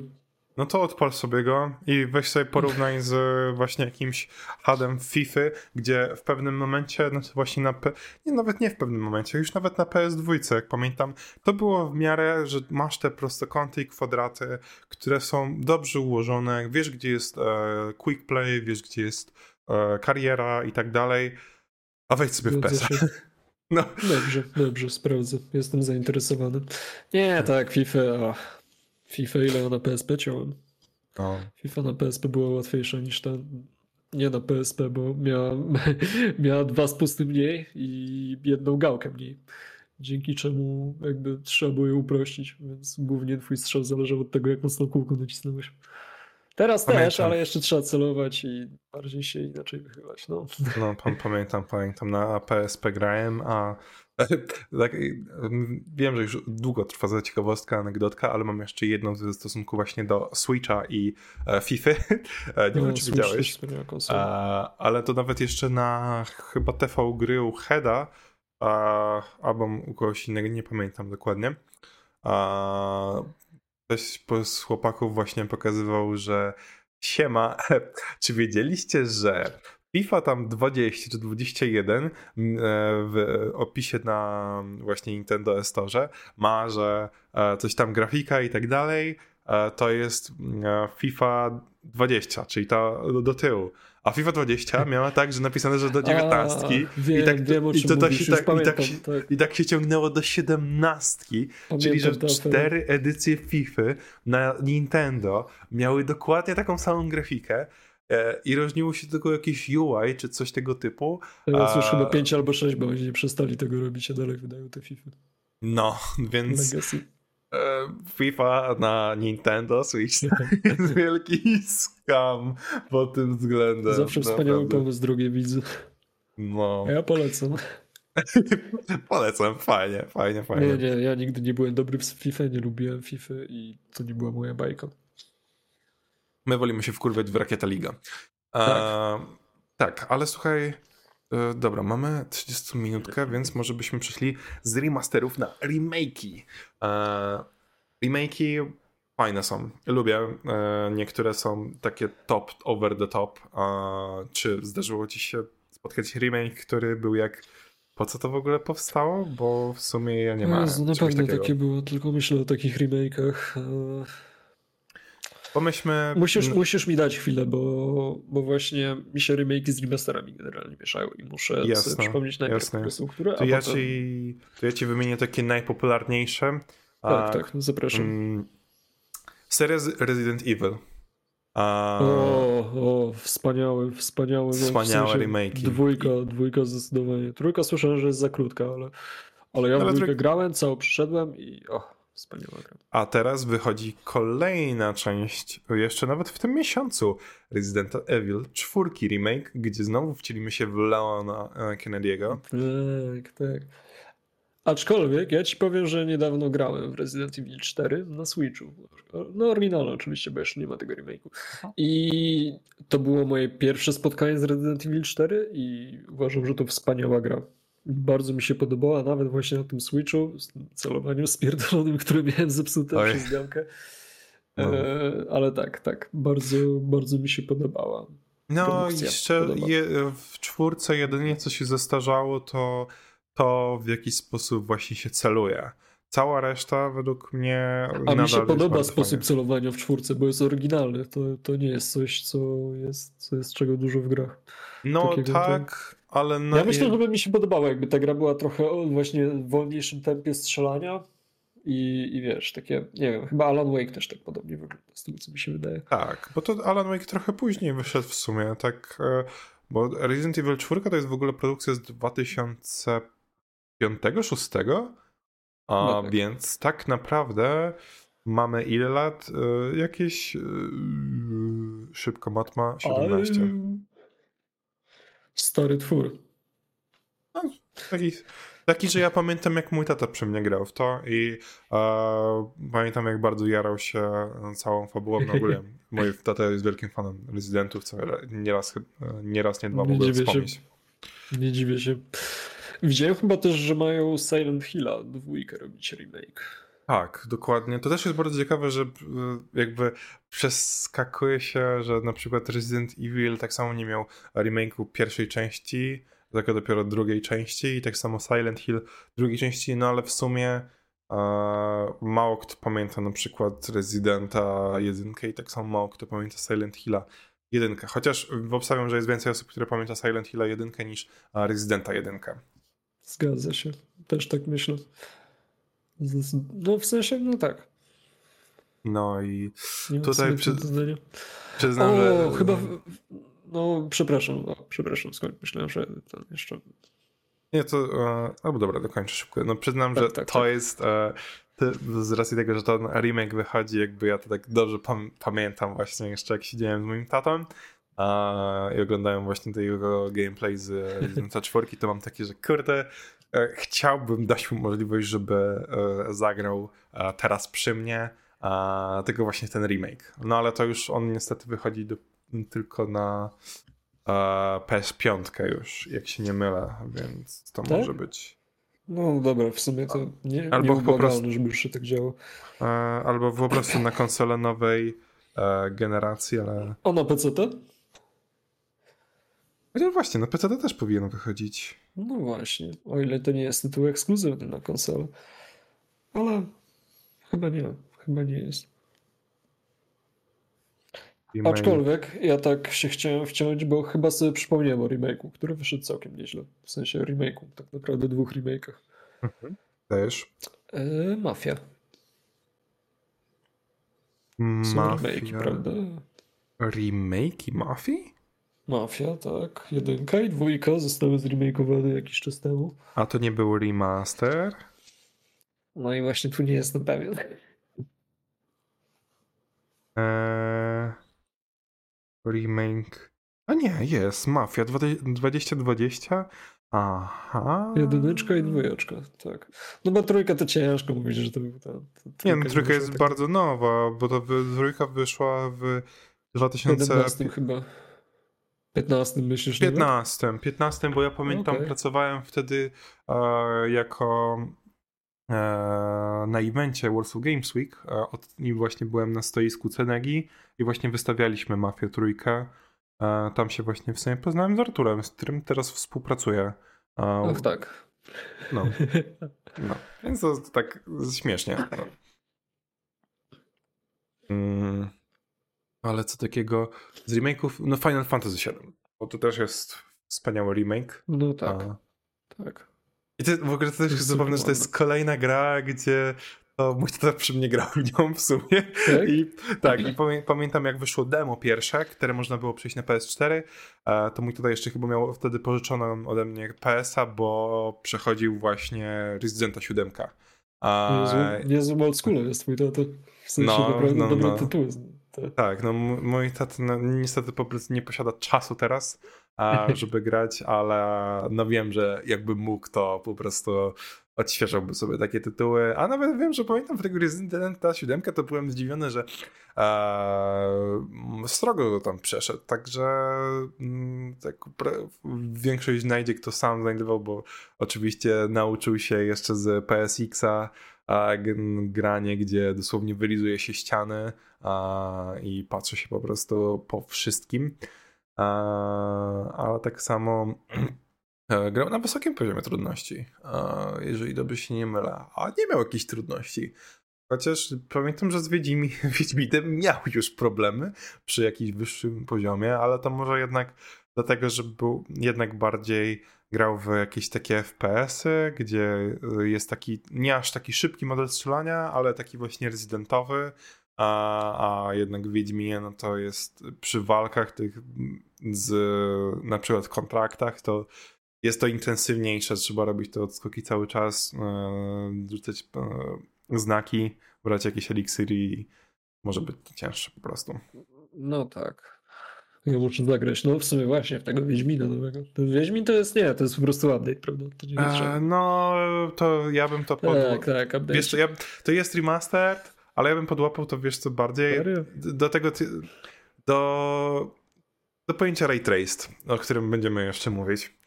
No to odpal sobie go i weź sobie porównaj z właśnie jakimś hadem FIFA, gdzie w pewnym momencie, to właśnie na P... nie, nawet nie w pewnym momencie, już nawet na PS2, jak pamiętam, to było w miarę, że masz te prostokąty i kwadraty, które są dobrze ułożone, wiesz gdzie jest e, quick play, wiesz gdzie jest e, kariera i tak dalej, a wejdź sobie w PES. No. Dobrze, dobrze, sprawdzę. Jestem zainteresowany. Nie, tak, FIFA. O. FIFA ile na PSP ciąłem. No. FIFA na PSP była łatwiejsza niż ta nie na PSP, bo miała, miała dwa spusty mniej i jedną gałkę mniej. Dzięki czemu jakby trzeba było je uprościć, więc głównie twój strzał zależał od tego, jak mocno kółko nacisnąłeś. Teraz pamiętam. też, ale jeszcze trzeba celować i bardziej się inaczej wychylać. No, no pamiętam, pamiętam. Na PSP grałem, a tak, wiem, że już długo trwa za ciekawostka, anegdotka, ale mam jeszcze jedną w stosunku właśnie do Switcha i e, FIFA. E, nie no, wiem, czy Switch widziałeś. E, ale to nawet jeszcze na chyba TV gry u Heda, albo u kogoś innego, nie pamiętam dokładnie. Ktoś z chłopaków właśnie pokazywał, że Siema, czy wiedzieliście, że FIFA tam 20 czy 21 e, w opisie na właśnie Nintendo Store ma, że e, coś tam grafika i tak dalej, e, to jest FIFA 20, czyli ta do tyłu. A FIFA 20 miała tak, że napisane, że do 19. A, wiem, I tak, wiem, i, to, tak, i, tak się, tak. I tak się ciągnęło do 17. Czyli, że cztery edycje FIFA na Nintendo miały dokładnie taką samą grafikę e, i różniło się tylko jakieś UI czy coś tego typu. Teraz już chyba 5 albo 6, bo oni nie przestali tego robić, a dalej wydają te FIFA. No, więc Legacy. E, FIFA na Nintendo Switch jest wielki skam pod tym względem. Zawsze wspaniały pomysł, drogie widzy. No, ja polecam. polecam, fajnie, fajnie, fajnie. Nie, nie, ja nigdy nie byłem dobry w FIFA, nie lubiłem FIFA i to nie była moja bajka. My wolimy się wkurwiać w Rakieta Liga. E, Tak. tak, ale słuchaj, dobra, mamy 30 minutkę, więc może byśmy przeszli z remasterów na remake'i. E, remake'i fajne są, lubię. E, niektóre są takie top, over the top. E, czy zdarzyło ci się spotkać remake, który był jak... Po co to w ogóle powstało? Bo w sumie ja nie mam Jezu, na pewno takie było, tylko myślę o takich remake'ach. e, Pomyślmy... Musisz, musisz mi dać chwilę, bo, bo właśnie mi się remake'i z remasterami generalnie mieszają i muszę Jasne, sobie przypomnieć najpierw, jasne. które, To ja, potem... ci, to ja ci wymienię takie najpopularniejsze. Tak, A, tak, zapraszam. mm, seria Resident Evil. A, O, o, wspaniały, wspaniały. no, w Wspaniałe sensie remake'i. Dwójka, dwójka zdecydowanie. Trójka słyszałem, że jest za krótka, ale, ale ja w Ale dwójkę trój- grałem, całą przeszedłem i o, wspaniała gra. a teraz wychodzi kolejna część, jeszcze nawet w tym miesiącu, Resident Evil 4 remake, gdzie znowu wcielimy się w Leona e, Kennedy'ego. Tak, tak. Aczkolwiek ja ci powiem, że niedawno grałem w Resident Evil 4 na Switchu. No oryginalne oczywiście, bo jeszcze nie ma tego remake'u. I to było moje pierwsze spotkanie z Resident Evil 4 i uważam, że to wspaniała gra. Bardzo mi się podobała, nawet właśnie na tym Switchu, z celowaniem spierdolonym, które miałem zepsute Oj. przez działkę. No. E, ale tak, tak, bardzo, bardzo mi się podobała. No Produkcja jeszcze je, w czwórce jedynie co się zestarzało to to w jaki sposób właśnie się celuje. Cała reszta według mnie A nadal mi się podoba sposób celowania w czwórce, bo jest oryginalny. To, to nie jest coś, co jest, co jest czego dużo w grach. No takiego tak, ale no, Ja myślę, że by mi się podobało, jakby ta gra była trochę właśnie w wolniejszym tempie strzelania i, i wiesz, takie, nie wiem, chyba Alan Wake też tak podobnie wygląda, z tego co mi się wydaje. Tak, bo to Alan Wake trochę później wyszedł w sumie, tak, e, bo Resident Evil 4 to jest w ogóle produkcja z 2005-2006, a No tak. więc tak naprawdę mamy ile lat? E, Jakieś e, szybko matma 17. Ale... Stary twór. Taki, taki, że ja pamiętam jak mój tata przy mnie grał w to i e, pamiętam jak bardzo jarał się całą fabułą na ogóle. Mój tata jest wielkim fanem Residentów, co nieraz, chy- nieraz nie dwa Nie mogę dziwię się. wspomnieć. Nie dziwię się. Widziałem chyba też, że mają Silent Hilla dwójkę robić remake. Tak, dokładnie. To też jest bardzo ciekawe, że e, jakby przeskakuje się, że na przykład Resident Evil tak samo nie miał remake'u pierwszej części, tylko dopiero drugiej części i tak samo Silent Hill drugiej części, no ale w sumie e, mało kto pamięta na przykład Residenta 1 i tak samo mało kto pamięta Silent Hilla 1. Chociaż obstawiam, że jest więcej osób, które pamięta Silent Hilla 1 niż e, Residenta 1. Zgadza się. Też tak myślę. No w sensie, no tak. No i Nie Tutaj przy- przyznam, O, że... chyba. w- No, przepraszam, o, przepraszam, skąd myślałem, że to jeszcze. Nie, to. E, albo dobra, dokończę szybko. No przyznam, Tak, że tak, to tak. jest. E, z racji tego, że ten remake wychodzi, jakby ja to tak dobrze pam pamiętam właśnie jeszcze jak siedziałem z moim tatą a, i oglądałem właśnie te jego gameplay z Residenta 4, to mam takie, że kurde, chciałbym dać mu możliwość, żeby e, zagrał e, teraz przy mnie, tylko właśnie ten remake. No ale to już on niestety wychodzi do, tylko na e, PS5 już, jak się nie mylę, więc to Tak? może być. No dobra, w sumie to nie, Albo po nieubłagalne, prostu- żeby już się tak działo. E, albo po prostu na konsolę nowej e, generacji, ale... O, na PC? Chociaż właśnie, na PC też powinien wychodzić. No właśnie, o ile to nie jest tytuł ekskluzywny na konsolę. Ale chyba nie, chyba nie jest. Remake. Aczkolwiek ja tak się chciałem wciąć, bo chyba sobie przypomniałem o remake'u, który wyszedł całkiem nieźle. W sensie remake'u, tak naprawdę dwóch remake'ach. Mhm. Też. E, Mafia. Są Mafia. prawda? Remake Mafii? Mafia, tak. Jedynka i dwójka zostały zremakeowane jakiś czas temu. A to nie był remaster? No i właśnie tu nie jestem pewien. Eee, remake. A nie, jest. Mafia 2020. Aha. Jedyneczka i dwójeczka, tak. No bo trójka to ciężko mówić, że to był ten. Nie, no, trójka jest tak bardzo nowa, bo to wy- trójka wyszła w w 11 2015. chyba. 15 myślisz, nie? 15, 15, bo ja pamiętam, Okej. pracowałem wtedy e, jako e, na evencie Warsaw Games Week e, od, i właśnie byłem na stoisku Cenegi i właśnie wystawialiśmy Mafię Trójkę. E, tam się właśnie w sumie poznałem z Arturem, z którym teraz współpracuję. E, Ach tak. no, no, więc to tak śmiesznie. No. Mm, ale co takiego z remake'ów, no Final Fantasy VII, bo to też jest wspaniały remake. No tak, A, tak. I to, w ogóle to też jest zabawne, że to jest kolejna gra, gdzie to mój tata przy mnie grał w nią w sumie. Tak? I tak, i pamię, pamiętam jak wyszło demo pierwsze, które można było przejść na PS4, e, to mój tata jeszcze chyba miał wtedy pożyczoną ode mnie PS-a, bo przechodził właśnie Residenta 7. A, Niezły, niezły old school jest twój tato. W sensie No, naprawdę no, dobre no. tytuły. Tak, no mój tata no, niestety po prostu nie posiada czasu teraz, a, żeby grać, ale no wiem, że jakby mógł, to po prostu odświeżałby sobie takie tytuły. A nawet wiem, że pamiętam w tego Residenta 7 to byłem zdziwiony, że e, strogo go tam przeszedł, także mm, tak, większość znajdzie, kto sam znajdował, bo oczywiście nauczył się jeszcze z PSX-a granie, gdzie dosłownie wylizuje się ściany a, i patrzy się po prostu po wszystkim. A, ale tak samo grał na wysokim poziomie trudności, jeżeli dobrze się nie mylę. A nie miał jakichś trudności. Chociaż pamiętam, że z Wiedźmi, Wiedźminem miał już problemy przy jakimś wyższym poziomie, ale to może jednak dlatego, że był jednak bardziej grał w jakieś takie FPS-y, gdzie y, jest taki nie aż taki szybki model strzelania, ale taki właśnie rezydentowy, a, a jednak w Wiedźminie no to jest przy walkach tych z na przykład kontraktach, to jest to intensywniejsze, trzeba robić te odskoki cały czas, e, rzucać e, znaki, brać jakieś eliksiry i może być to cięższe po prostu. No tak. Ja muszę zagrać. No w sumie właśnie w tego Wiedźmina nowego. Ten Wiedźmin to jest nie, to jest po prostu update, prawda? To nie jest E, żaden- no, to ja bym to podło... Tak, tak, update. Wiesz co, ja, to jest remastered, ale ja bym podłapał to, wiesz co, bardziej Serio? do tego, do, do pojęcia Ray Traced, o którym będziemy jeszcze mówić.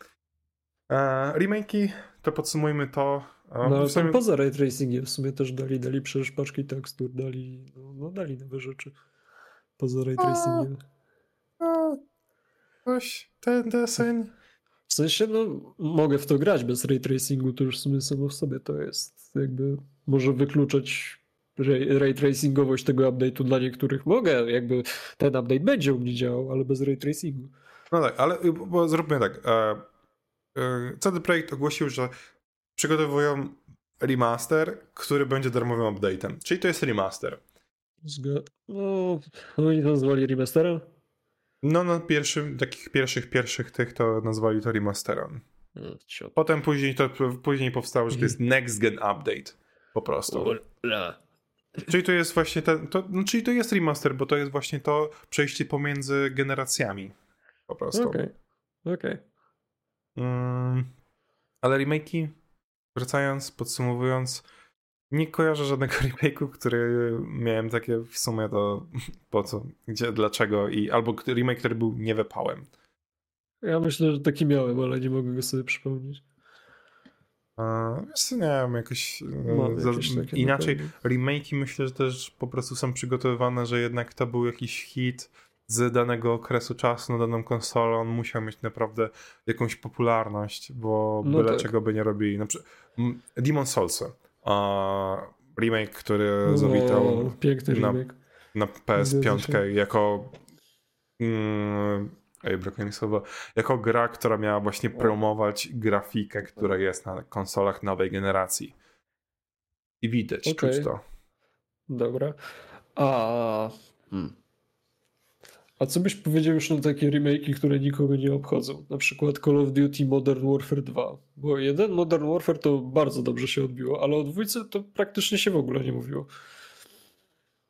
E, remake'i, to podsumujmy to. E, No w sumie- poza ray tracingiem w sumie też dali, dali przecież paczki tekstur, dali, no, no dali nowe rzeczy. Poza ray tracingiem. no, coś, ten deseń. W sensie, no mogę w to grać bez ray tracingu, to już w sumie samo w sobie to jest jakby, może wykluczać ray, ray tracingowość tego update'u dla niektórych. Mogę, jakby ten update będzie u mnie działał, ale bez ray tracingu. No tak, ale bo zróbmy tak. E, CD Projekt ogłosił, że przygotowują remaster, który będzie darmowym update'em. Czyli to jest remaster. Zga- no, oni to nazwali remasterem? No, na pierwszym, takich pierwszych, pierwszych tych to nazwali to remasterem. No, ciot. Potem później to później powstało, że to jest next gen update. Po prostu. Ula. Czyli to jest właśnie ten, to, no, czyli to jest remaster, bo to jest właśnie to przejście pomiędzy generacjami. Po prostu. Okej, okej. Mm, ale remake'i, wracając, podsumowując, nie kojarzę żadnego remake'u, który miałem takie w sumie to po co, gdzie, dlaczego i albo remake, który był niewypałem. Ja myślę, że taki miałem, ale nie mogę go sobie przypomnieć. Wiesz, nie wiem, jakoś e, za, inaczej. Remake'i myślę, że też po prostu są przygotowywane, że jednak to był jakiś hit z danego okresu czasu na daną konsolę, on musiał mieć naprawdę jakąś popularność, bo no byle tak. czego by nie robili. Na przykład Demon Souls, remake, który no, zawitał piękny na, remake. na PS5 jako mm, Ej, brakuje mi słowa. Jako gra, która miała właśnie promować grafikę, która jest na konsolach nowej generacji. I widać, okay. czuć to. Dobra. A. Hmm. A co byś powiedział już na takie remake'i, które nikogo nie obchodzą? Na przykład Call of Duty Modern Warfare 2. Bo jeden Modern Warfare to bardzo dobrze się odbiło, ale o dwójce to praktycznie się w ogóle nie mówiło.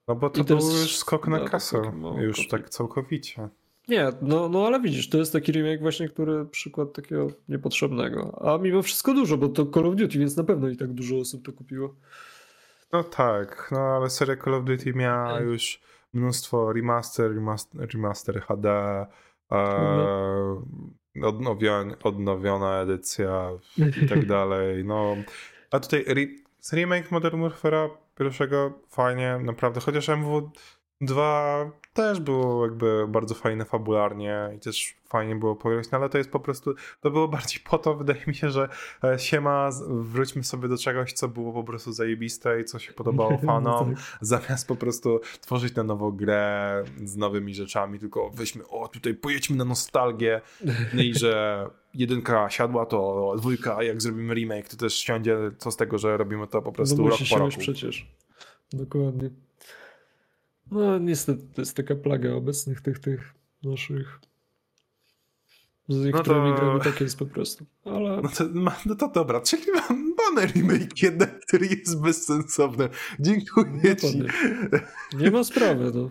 No bo to był już skok na no, kasę. No, już tak całkowicie. Nie, no, no ale widzisz, to jest taki remake właśnie, który przykład takiego niepotrzebnego. A mimo wszystko dużo, bo to Call of Duty, więc na pewno i tak dużo osób to kupiło. No tak, no ale seria Call of Duty miała już mnóstwo remaster, remaster, remaster HD, e, mhm. odnowiona, odnowiona edycja i tak dalej. No, a tutaj re, remake Modern Warfare'a pierwszego fajnie, naprawdę, chociaż MW 2 też było jakby bardzo fajne fabularnie i też fajnie było pograć, no ale to jest po prostu, to było bardziej po to, wydaje mi się, że e, siema, wróćmy sobie do czegoś, co było po prostu zajebiste i co się podobało fanom, tak. zamiast po prostu tworzyć na nowo grę z nowymi rzeczami, tylko weźmy, o tutaj pojedźmy na nostalgię no i że jedynka siadła, to dwójka, jak zrobimy remake, to też siądzie, co z tego, że robimy to po prostu no rok po roku. przecież. Dokładnie. No niestety to jest taka plaga obecnych tych, tych naszych z niektórymi no to... grami tak jest po prostu. Ale... No, to, no to dobra, czyli mam banner remake jednak, który jest bezsensowny. Dziękuję no, ci. Nie ma sprawy. No.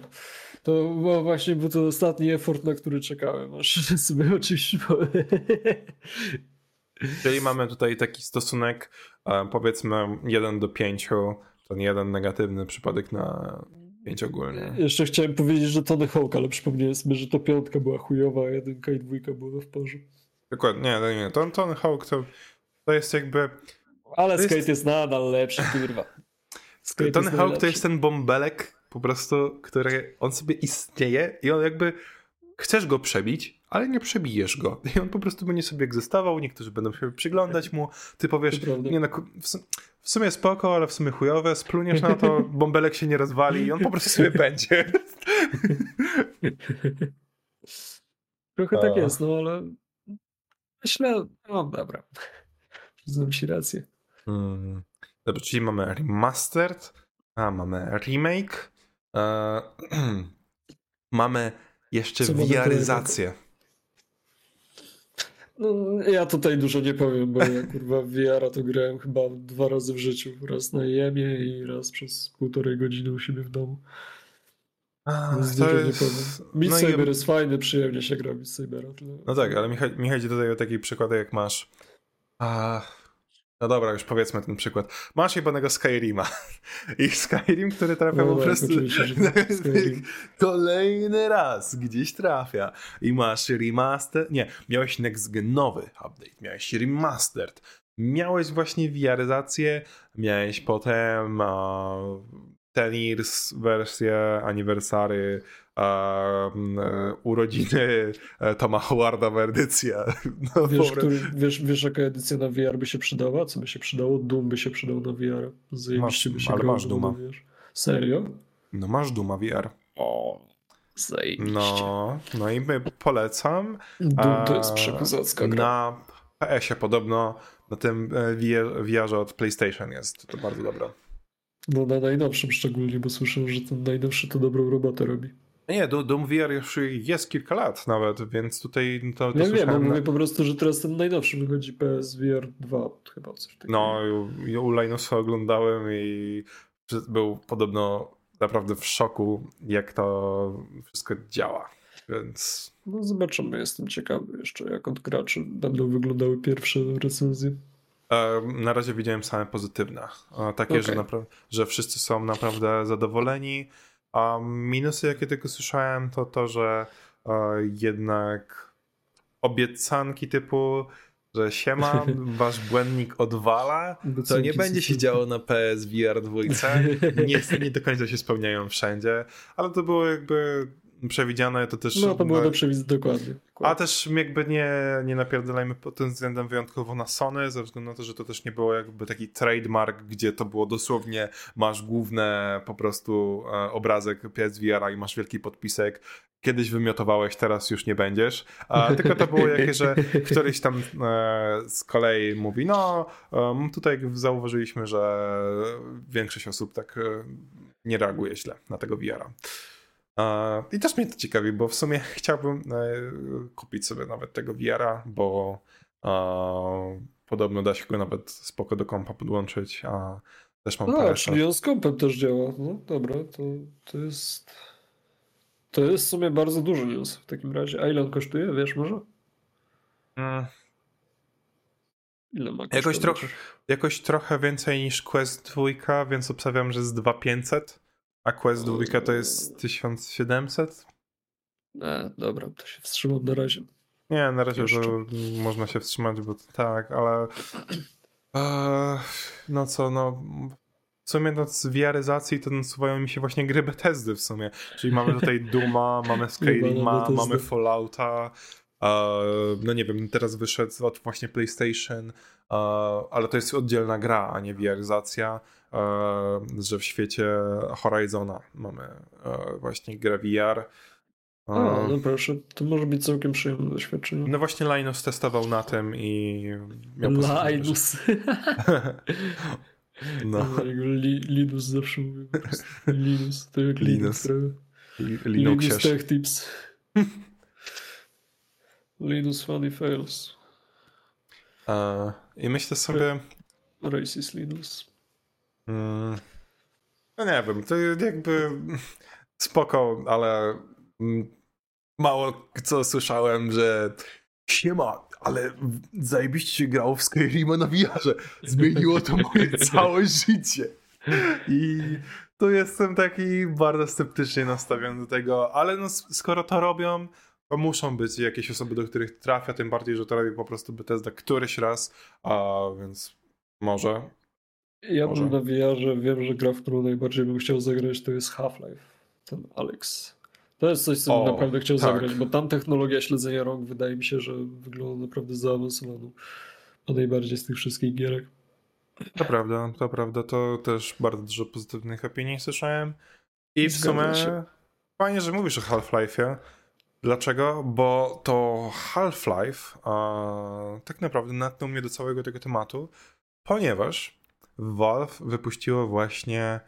To bo właśnie był to ostatni effort, na który czekałem, aż sobie oczywiście Czyli mamy tutaj taki stosunek powiedzmy 1 do 5, ten jeden negatywny przypadek na pięć ogólnie. Jeszcze chciałem powiedzieć, że Tony Hawk, ale przypomniałem sobie, że to piątka była chujowa, a jedynka i dwójka były w porządku. Dokładnie, nie, nie, nie. Tony, Tony Hawk to, to jest jakby... Ale skate jest... jest nadal lepszy, kurwa. Skate Tony Hawk to jest ten bąbelek po prostu, który on sobie istnieje i on jakby chcesz go przebić, ale nie przebijesz go. I on po prostu będzie sobie egzystował, niektórzy będą się przyglądać mu, ty powiesz, nie no, w sumie spoko, ale w sumie chujowe, spluniesz na to, bąbelek się nie rozwali i on po prostu sobie będzie. Trochę tak jest, no ale myślę, no dobra, znam ci rację. Hmm. Dobrze, czyli mamy remastered, a mamy remake, e, mamy jeszcze wiaryzację. No, ja tutaj dużo nie powiem, bo ja kurwa VR to grałem chyba dwa razy w życiu. Raz na jemie i raz przez półtorej godziny u siebie w domu. A, Więc dużo jest... nie powiem. Beat no Saber i... jest fajny, przyjemnie się gra Beat Sabera. No tak, ale mi, chodzi tutaj o taki przykład, jak masz a, no dobra, już powiedzmy ten przykład. Masz jebanego Skyrima. I Skyrim, który trafia no po tak, prostu kolejny raz gdzieś trafia. I masz remaster. Nie, miałeś next-genowy update, miałeś remastered. Miałeś właśnie wiaryzację, miałeś potem uh, Ten Years wersję, aniversary, e, urodziny e, Toma Howarda edycja. No, wiesz, który, wiesz, wiesz, jaka edycja na VR by się przydała? Co by się przydało? Doom by się przydał na VR. Zajebiście by się Ale masz Duma. Serio? No masz Duma VR. O, zajebiście. No, no i polecam. Doom to jest przekozacka gra. Na PS-ie podobno, na tym e, VR-ze od PlayStation jest to bardzo dobre. No na najnowszym szczególnie, bo słyszę, że ten najnowszy to dobrą robotę robi. Nie, Doom VR już jest kilka lat nawet, więc tutaj to, to Ja wiem, ja mówię po prostu, że teraz ten najnowszy wychodzi PSVR 2 chyba coś takiego. No, u Linusa oglądałem i był podobno naprawdę w szoku, jak to wszystko działa, więc... No zobaczymy, jestem ciekawy jeszcze, jak od graczy będą wyglądały pierwsze recenzje. Na razie widziałem same pozytywne. Takie, okay. że, że wszyscy są naprawdę zadowoleni. A minusy, jakie tylko słyszałem, to to, że jednak obiecanki typu że siema, wasz błędnik odwala, to nie będzie się działo na PSVR 2. Nie, nie do końca się spełniają wszędzie, ale to było jakby przewidziane, to też... No to było do przewidzenia, dokładnie, A też jakby nie, nie napierdalajmy pod tym względem wyjątkowo na Sony, ze względu na to, że to też nie było jakby taki trademark, gdzie to było dosłownie, masz główne po prostu e, obrazek PSVR i masz wielki podpisek, kiedyś wymiotowałeś, teraz już nie będziesz. A, tylko to było jakieś, że któryś tam e, z kolei mówi, no um, tutaj zauważyliśmy, że większość osób tak e, nie reaguje źle na tego VR-a. I też mnie to ciekawi, bo w sumie chciałbym e, kupić sobie nawet tego VR-a, bo podobno da się go nawet spoko do kompa podłączyć, a też mam no, parę czyli on z kompem też działa. No dobra, to, to jest to jest w sumie bardzo duży news w takim razie. A ile on kosztuje, wiesz może? Hmm. Ile ma jakoś, trochę, jakoś trochę więcej niż Quest 2, więc obstawiam, że z 2500. A Quest 2 to jest 1700? E, dobra, to się wstrzymam na razie. Nie, na razie to można się wstrzymać, bo tak, ale e, no co, no w sumie no, z wiaryzacji to nasuwają mi się właśnie gry Bethesdy w sumie. Czyli mamy tutaj Duma, mamy Skyrima, mamy Fallouta, no nie wiem, teraz wyszedł od właśnie PlayStation, ale to jest oddzielna gra, a nie wiaryzacja. E, że w świecie Horizona mamy e, właśnie grę VR. O, no proszę, to może być całkiem przyjemne doświadczenie. No właśnie Linus testował na tym i... Linus. no. Li, Linus zawsze mówię Linus, to jak Linus. Linus, Linus Tech Tips. Linus Funny Fails. I myślę sobie... Racist Linus. Mm. No nie wiem, to jakby spoko, ale mało co słyszałem, że siema, ale zajebiście się grało w Skyrima na VR-ze. Zmieniło to moje całe życie. I tu jestem taki bardzo sceptycznie nastawiony do tego, ale no skoro to robią, to muszą być jakieś osoby, do których trafia, tym bardziej, że to robi po prostu Bethesda któryś raz, a więc może ja Może. bym na VR-ze wiem, że gra, w którą najbardziej bym chciał zagrać, to jest Half-Life, ten Alex. To jest coś, co bym naprawdę chciał tak. zagrać, bo tam technologia śledzenia rąk wydaje mi się, że wygląda naprawdę zaawansowaną. A najbardziej z tych wszystkich gierek. To prawda, to prawda. To też bardzo dużo pozytywnych opinii słyszałem. I w sumie się. fajnie, że mówisz o Half-Life'ie. Dlaczego? Bo to Half-Life tak naprawdę natknął mnie do całego tego tematu, ponieważ Valve wypuściło właśnie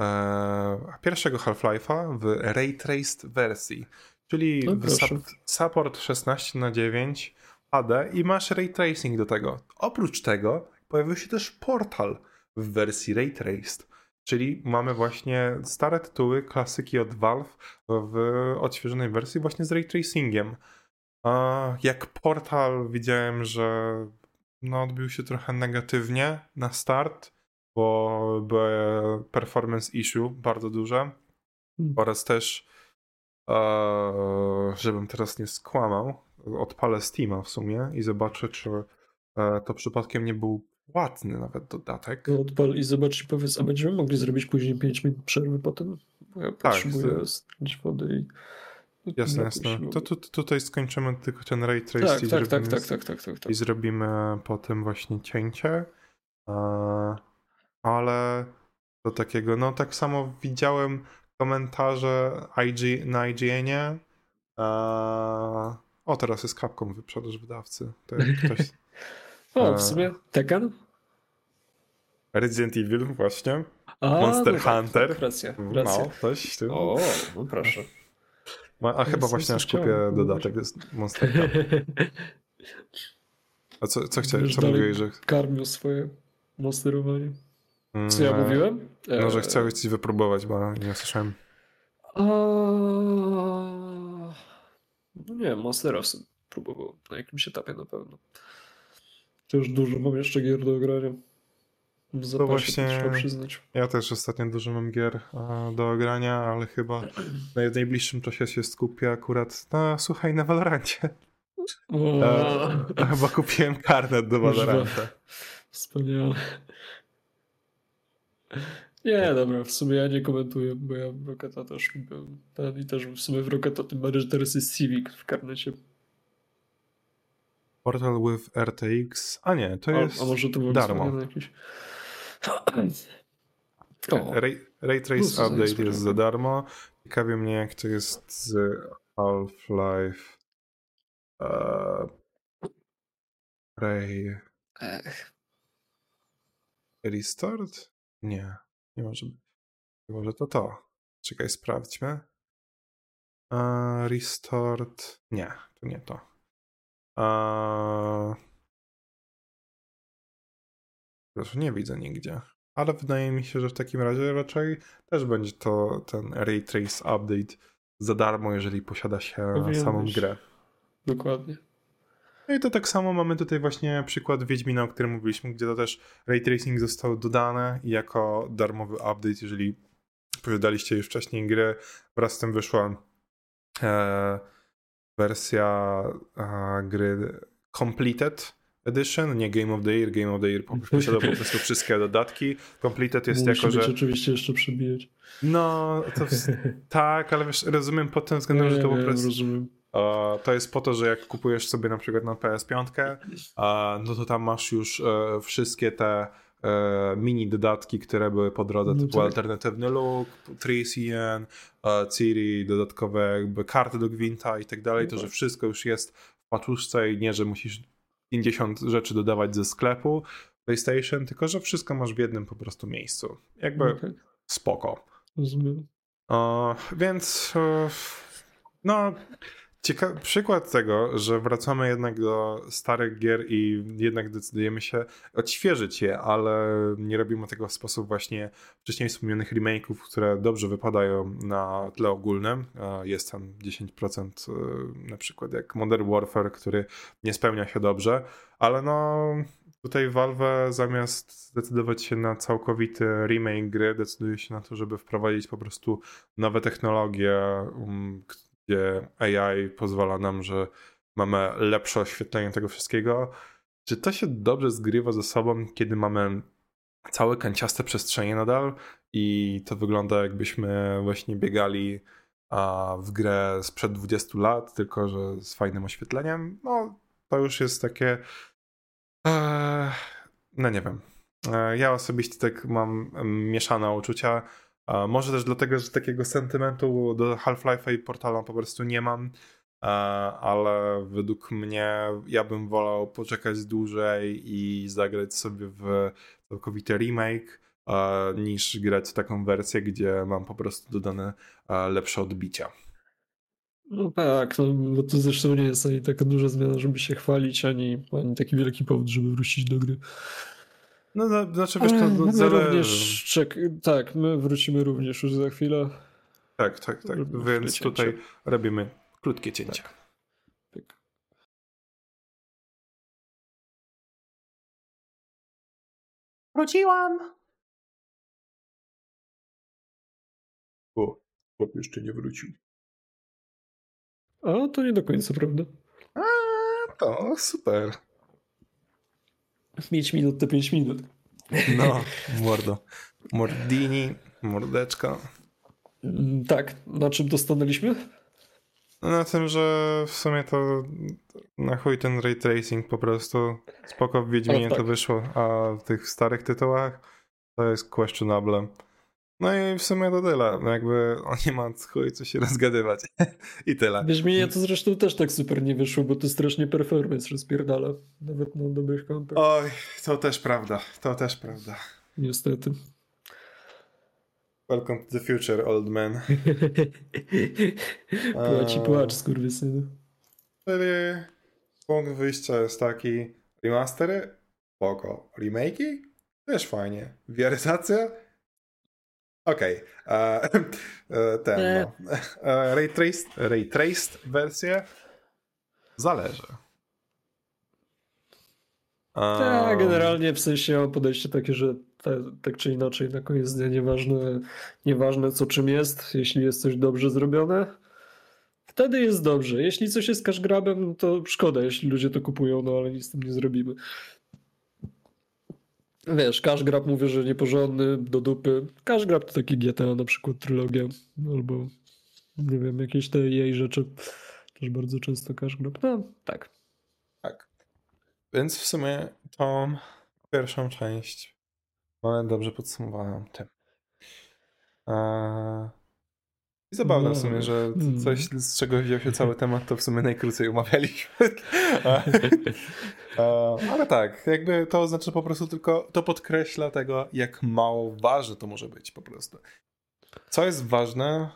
e, pierwszego Half-Life'a w Ray Traced wersji, czyli no, support 16 na 9 HD i masz Ray Tracing do tego. Oprócz tego pojawił się też Portal w wersji Ray Traced. Czyli mamy właśnie stare tytuły, klasyki od Valve w odświeżonej wersji właśnie z ray tracingiem. Jak Portal widziałem, że no, odbił się trochę negatywnie na start, bo były performance issue bardzo duże hmm. oraz też, e, żebym teraz nie skłamał, odpalę Steama w sumie i zobaczę, czy e, to przypadkiem nie był płatny nawet dodatek. No odpal i zobacz i powiedz, a będziemy mogli zrobić później 5 minut przerwy potem? Ja tak, potrzebuję z... wody i... Jasne, jasne. To, to, tutaj skończymy tylko ten ray trace tak, i, tak, tak, tak, tak, tak, tak, tak, i zrobimy potem właśnie cięcie. Ale do takiego, no tak samo widziałem komentarze IG, na IGN-ie. O, teraz jest Capcom wyprzedaż wydawcy. To ktoś... o, w sumie Tekken? Resident Evil właśnie. A, Monster no tak, Hunter. Tak, racja, no, racja. No, coś. O, no proszę. A, a chyba właśnie aż kupię dodatek jest Monster. A co, co chciałeś? Co mówiłeś, że... Karmił swoje monsterowanie. Co ja mm, mówiłem? No, że e, chciałeś coś wypróbować, bo nie słyszałem. A... No nie Monstera próbował na jakimś etapie na pewno. To już dużo mam jeszcze gier do grania. W zapasie, właśnie, trzeba przyznać. Ja też ostatnio dużo mam gier do grania, ale chyba w najbliższym czasie się skupię akurat na, słuchaj, na Valorancie. E, chyba kupiłem karnet do Valoranta. Wspaniale. Nie, dobra, w sumie ja nie komentuję, bo ja w Rocketa też lubię. I też w sumie w Rocketa tym bardziej, że teraz jest Civic w karnecie. Portal with RTX. A nie, to jest. A, a może to był darmo. Jakiś... Ray, Ray Trace Update jest za darmo. Ciekawi mnie, jak to jest z Half-Life. Uh, Ray. Ech. Restart? Nie, nie może być. Może to to. Czekaj, sprawdźmy. Uh, restart. Nie, to nie to. Uh... Proszę, nie widzę nigdzie. Ale wydaje mi się, że w takim razie raczej też będzie to ten Ray Trace Update za darmo, jeżeli posiada się samą grę. Dokładnie. No i to tak samo mamy tutaj właśnie przykład Wiedźmina, o którym mówiliśmy, gdzie to też ray tracing został dodane jako darmowy update, jeżeli posiadaliście już wcześniej grę, wraz z tym wyszła e, wersja e, gry Completed Edition, nie Game of the Year, Game of the Year posiada po prostu wszystkie dodatki. Completed jest Musi jako, że... oczywiście jeszcze przebijać. No, to tak, ale wiesz, rozumiem pod tym względem, że to po prostu... Rozumiem to jest po to, że jak kupujesz sobie na przykład na PS5, no to tam masz już e, wszystkie te e, mini dodatki, które były po drodze, no typu tak. alternatywny look, 3CN, Ciri, dodatkowe jakby karty do Gwinta i tak dalej, to że wszystko już jest w paczuszce i nie, że musisz 50 rzeczy dodawać ze sklepu PlayStation, tylko że wszystko masz w jednym po prostu miejscu. Jakby okay. No tak. spoko. Rozumiem. więc no Ciekawy przykład tego, że wracamy jednak do starych gier i jednak decydujemy się odświeżyć je, ale nie robimy tego w sposób właśnie wcześniej wspomnianych remake'ów, które dobrze wypadają na tle ogólnym. Jest tam 10% y, na przykład jak Modern Warfare, który nie spełnia się dobrze, ale no tutaj Valve zamiast zdecydować się na całkowity remake gry, decyduje się na to, żeby wprowadzić po prostu nowe technologie, um, gdzie AI pozwala nam, że mamy lepsze oświetlenie tego wszystkiego. Czy to się dobrze zgrywa ze sobą, kiedy mamy całe kanciaste przestrzenie nadal i to wygląda jakbyśmy właśnie biegali w grę sprzed 20 lat, tylko że z fajnym oświetleniem? No, to już jest takie. E, no nie wiem. E, ja osobiście tak mam mieszane uczucia. Może też dlatego, że takiego sentymentu do Half-Life'a i Portala po prostu nie mam, ale według mnie ja bym wolał poczekać dłużej i zagrać sobie w całkowity remake, niż grać taką wersję, gdzie mam po prostu dodane lepsze odbicia. No tak, no, bo to zresztą nie jest ani taka duża zmiana, żeby się chwalić, ani, ani taki wielki powód, żeby wrócić do gry. No, no znaczy wiesz, to my zależy. również czek... Tak, my wrócimy również już za chwilę. Tak, tak, tak. Robimy Więc tutaj robimy krótkie cięcie. Tak. tak. Wróciłam! O, chłop jeszcze nie wrócił. A, to nie do końca, prawda? A, to super. 5 minut to 5 minut. No, mordo. Mordini, mordeczka. Mm, tak, na czym to stanęliśmy? Na tym, że w sumie to na chuj ten ray tracing po prostu spoko w Wiedźminie tak. to wyszło, a w tych starych tytułach to jest questionable. No i w sumie to tyle. No jakby on nie ma chuj co się rozgadywać. I tyle. Wiedźminie to zresztą też tak super nie wyszło, bo to strasznie performance rozpierdala. Nawet na dobrych kątach. Oj, to też prawda. To też prawda. Niestety. Welcome to the future, old man. Płaci płacz, skurwysynu. Czyli punkt wyjścia jest taki remastery, spoko. Remake'i? Też fajnie. Wiaryzacja? Okej. Okay. E, ten, no. E, ray, traced, ray traced wersję zależy. Tak, generalnie w sensie podejście takie, że te, tak czy inaczej na koniec dnia nieważne, nieważne co czym jest, jeśli jest coś dobrze zrobione, Wtedy jest dobrze. Jeśli coś jest cash grabem, no to szkoda, jeśli ludzie to kupują, no ale nic z tym nie zrobimy. Wiesz, cash grab mówię, że nieporządny, do dupy. Cash grab to taki GTA, na przykład trylogia, albo nie wiem, jakieś te jej rzeczy. Też bardzo często cash grab. No, tak. Tak. Więc w sumie tą pierwszą część mamy dobrze podsumowaną tym. Eee, I zabawne w sumie, No, że to mm. coś, z czego wziął się cały temat, to w sumie najkrócej umawialiśmy. Eee, Ale tak, jakby to znaczy po prostu tylko, to podkreśla tego, jak mało ważne to może być po prostu. Co jest ważne,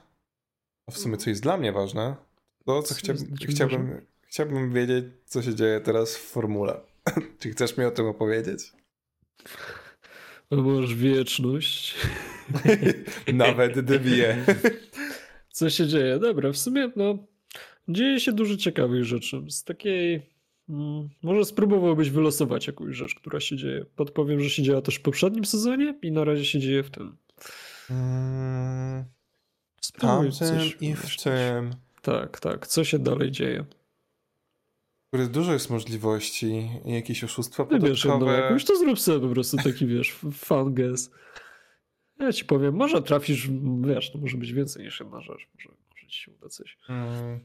a w sumie co jest dla mnie ważne, to co Co chcia, jest dla ciebie chciałbym, chciałbym wiedzieć, co się dzieje teraz w formule. Czy chcesz mi o tym opowiedzieć? No, Masz wieczność. Nawet dwie. Co się dzieje? Dobra, w sumie no, dzieje się dużo ciekawych rzeczy. Z takiej. Mm, może spróbowałbyś wylosować jakąś rzecz, która się dzieje. Podpowiem, że się działa też w poprzednim sezonie i na razie się dzieje w tym. Mm, Spróbuj Tamtym coś i w tym. Tak, tak. Co się dalej dzieje? Który dużo jest możliwości i jakieś oszustwa Wybierz podatkowe. jakąś, to zrób sobie po prostu taki, wiesz, fun guess. Ja ci powiem, może trafisz, wiesz, to może być więcej niż jedna rzecz. Może, może ci się uda coś. Mm,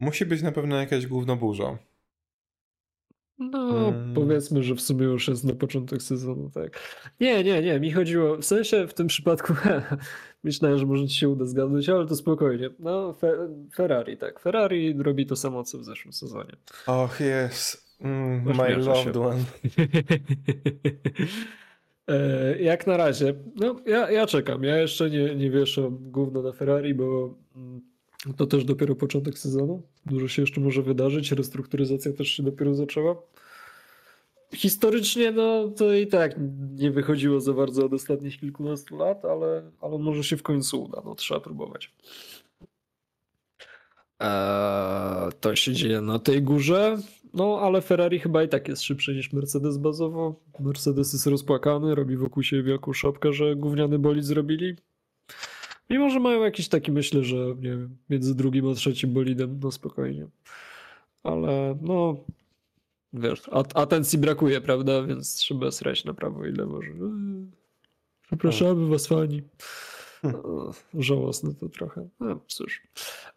Musi być na pewno jakaś głównoburza. No, Mm. powiedzmy, że w sumie już jest na początek sezonu, tak. Nie, nie, nie, mi chodziło, w sensie w tym przypadku myślałem, że może ci się uda zgadnąć, ale to spokojnie. No, fe, Ferrari, tak. Ferrari robi to samo, co w zeszłym sezonie. Och, jest. Mm, my Ośmiesza się. loved one. E, Jak na razie, no ja, ja czekam. Ja jeszcze nie, nie wieszam gówno na Ferrari, bo mm, to też dopiero początek sezonu. Dużo się jeszcze może wydarzyć. Restrukturyzacja też się dopiero zaczęła. Historycznie, no to i tak nie wychodziło za bardzo od ostatnich kilkunastu lat, ale, ale może się w końcu uda. No trzeba próbować. Eee, to się dzieje na tej górze. No, ale Ferrari chyba i tak jest szybszy niż Mercedes bazowo. Mercedes jest rozpłakany, robi wokół siebie wielką szopkę, że gówniany bolid zrobili. Mimo, że mają jakiś taki, myślę, że nie wiem, między drugim a trzecim bolidem, no spokojnie. Ale no, wiesz, at- atencji brakuje, prawda? Więc trzeba srać na prawo i lewo, że eee, przepraszamy was fani. O, Żałosne to trochę. No cóż.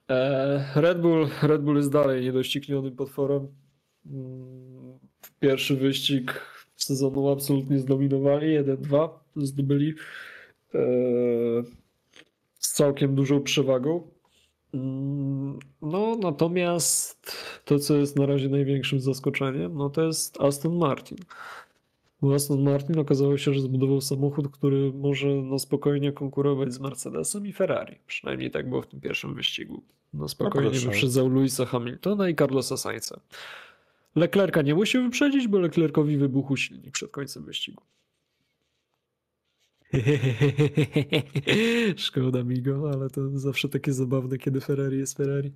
E, Red Bull, Red Bull jest dalej niedoścignionym potworem. Mm, Pierwszy wyścig sezonu absolutnie zdominowali. 1-2 zdobyli e, z całkiem dużą przewagą. Mm, No, natomiast to, co jest na razie największym zaskoczeniem, no to jest Aston Martin. Bo Aston Martin okazało się, że zbudował samochód, który może no spokojnie konkurować z Mercedesem i Ferrari. Przynajmniej tak było w tym pierwszym wyścigu. No spokojnie wyprzedzał Louisa Hamiltona i Carlosa Sainza. Leclerca nie musiał wyprzedzić, bo Leclercowi wybuchł silnik przed końcem wyścigu. Szkoda mi go, ale to zawsze takie zabawne, kiedy Ferrari jest Ferrari.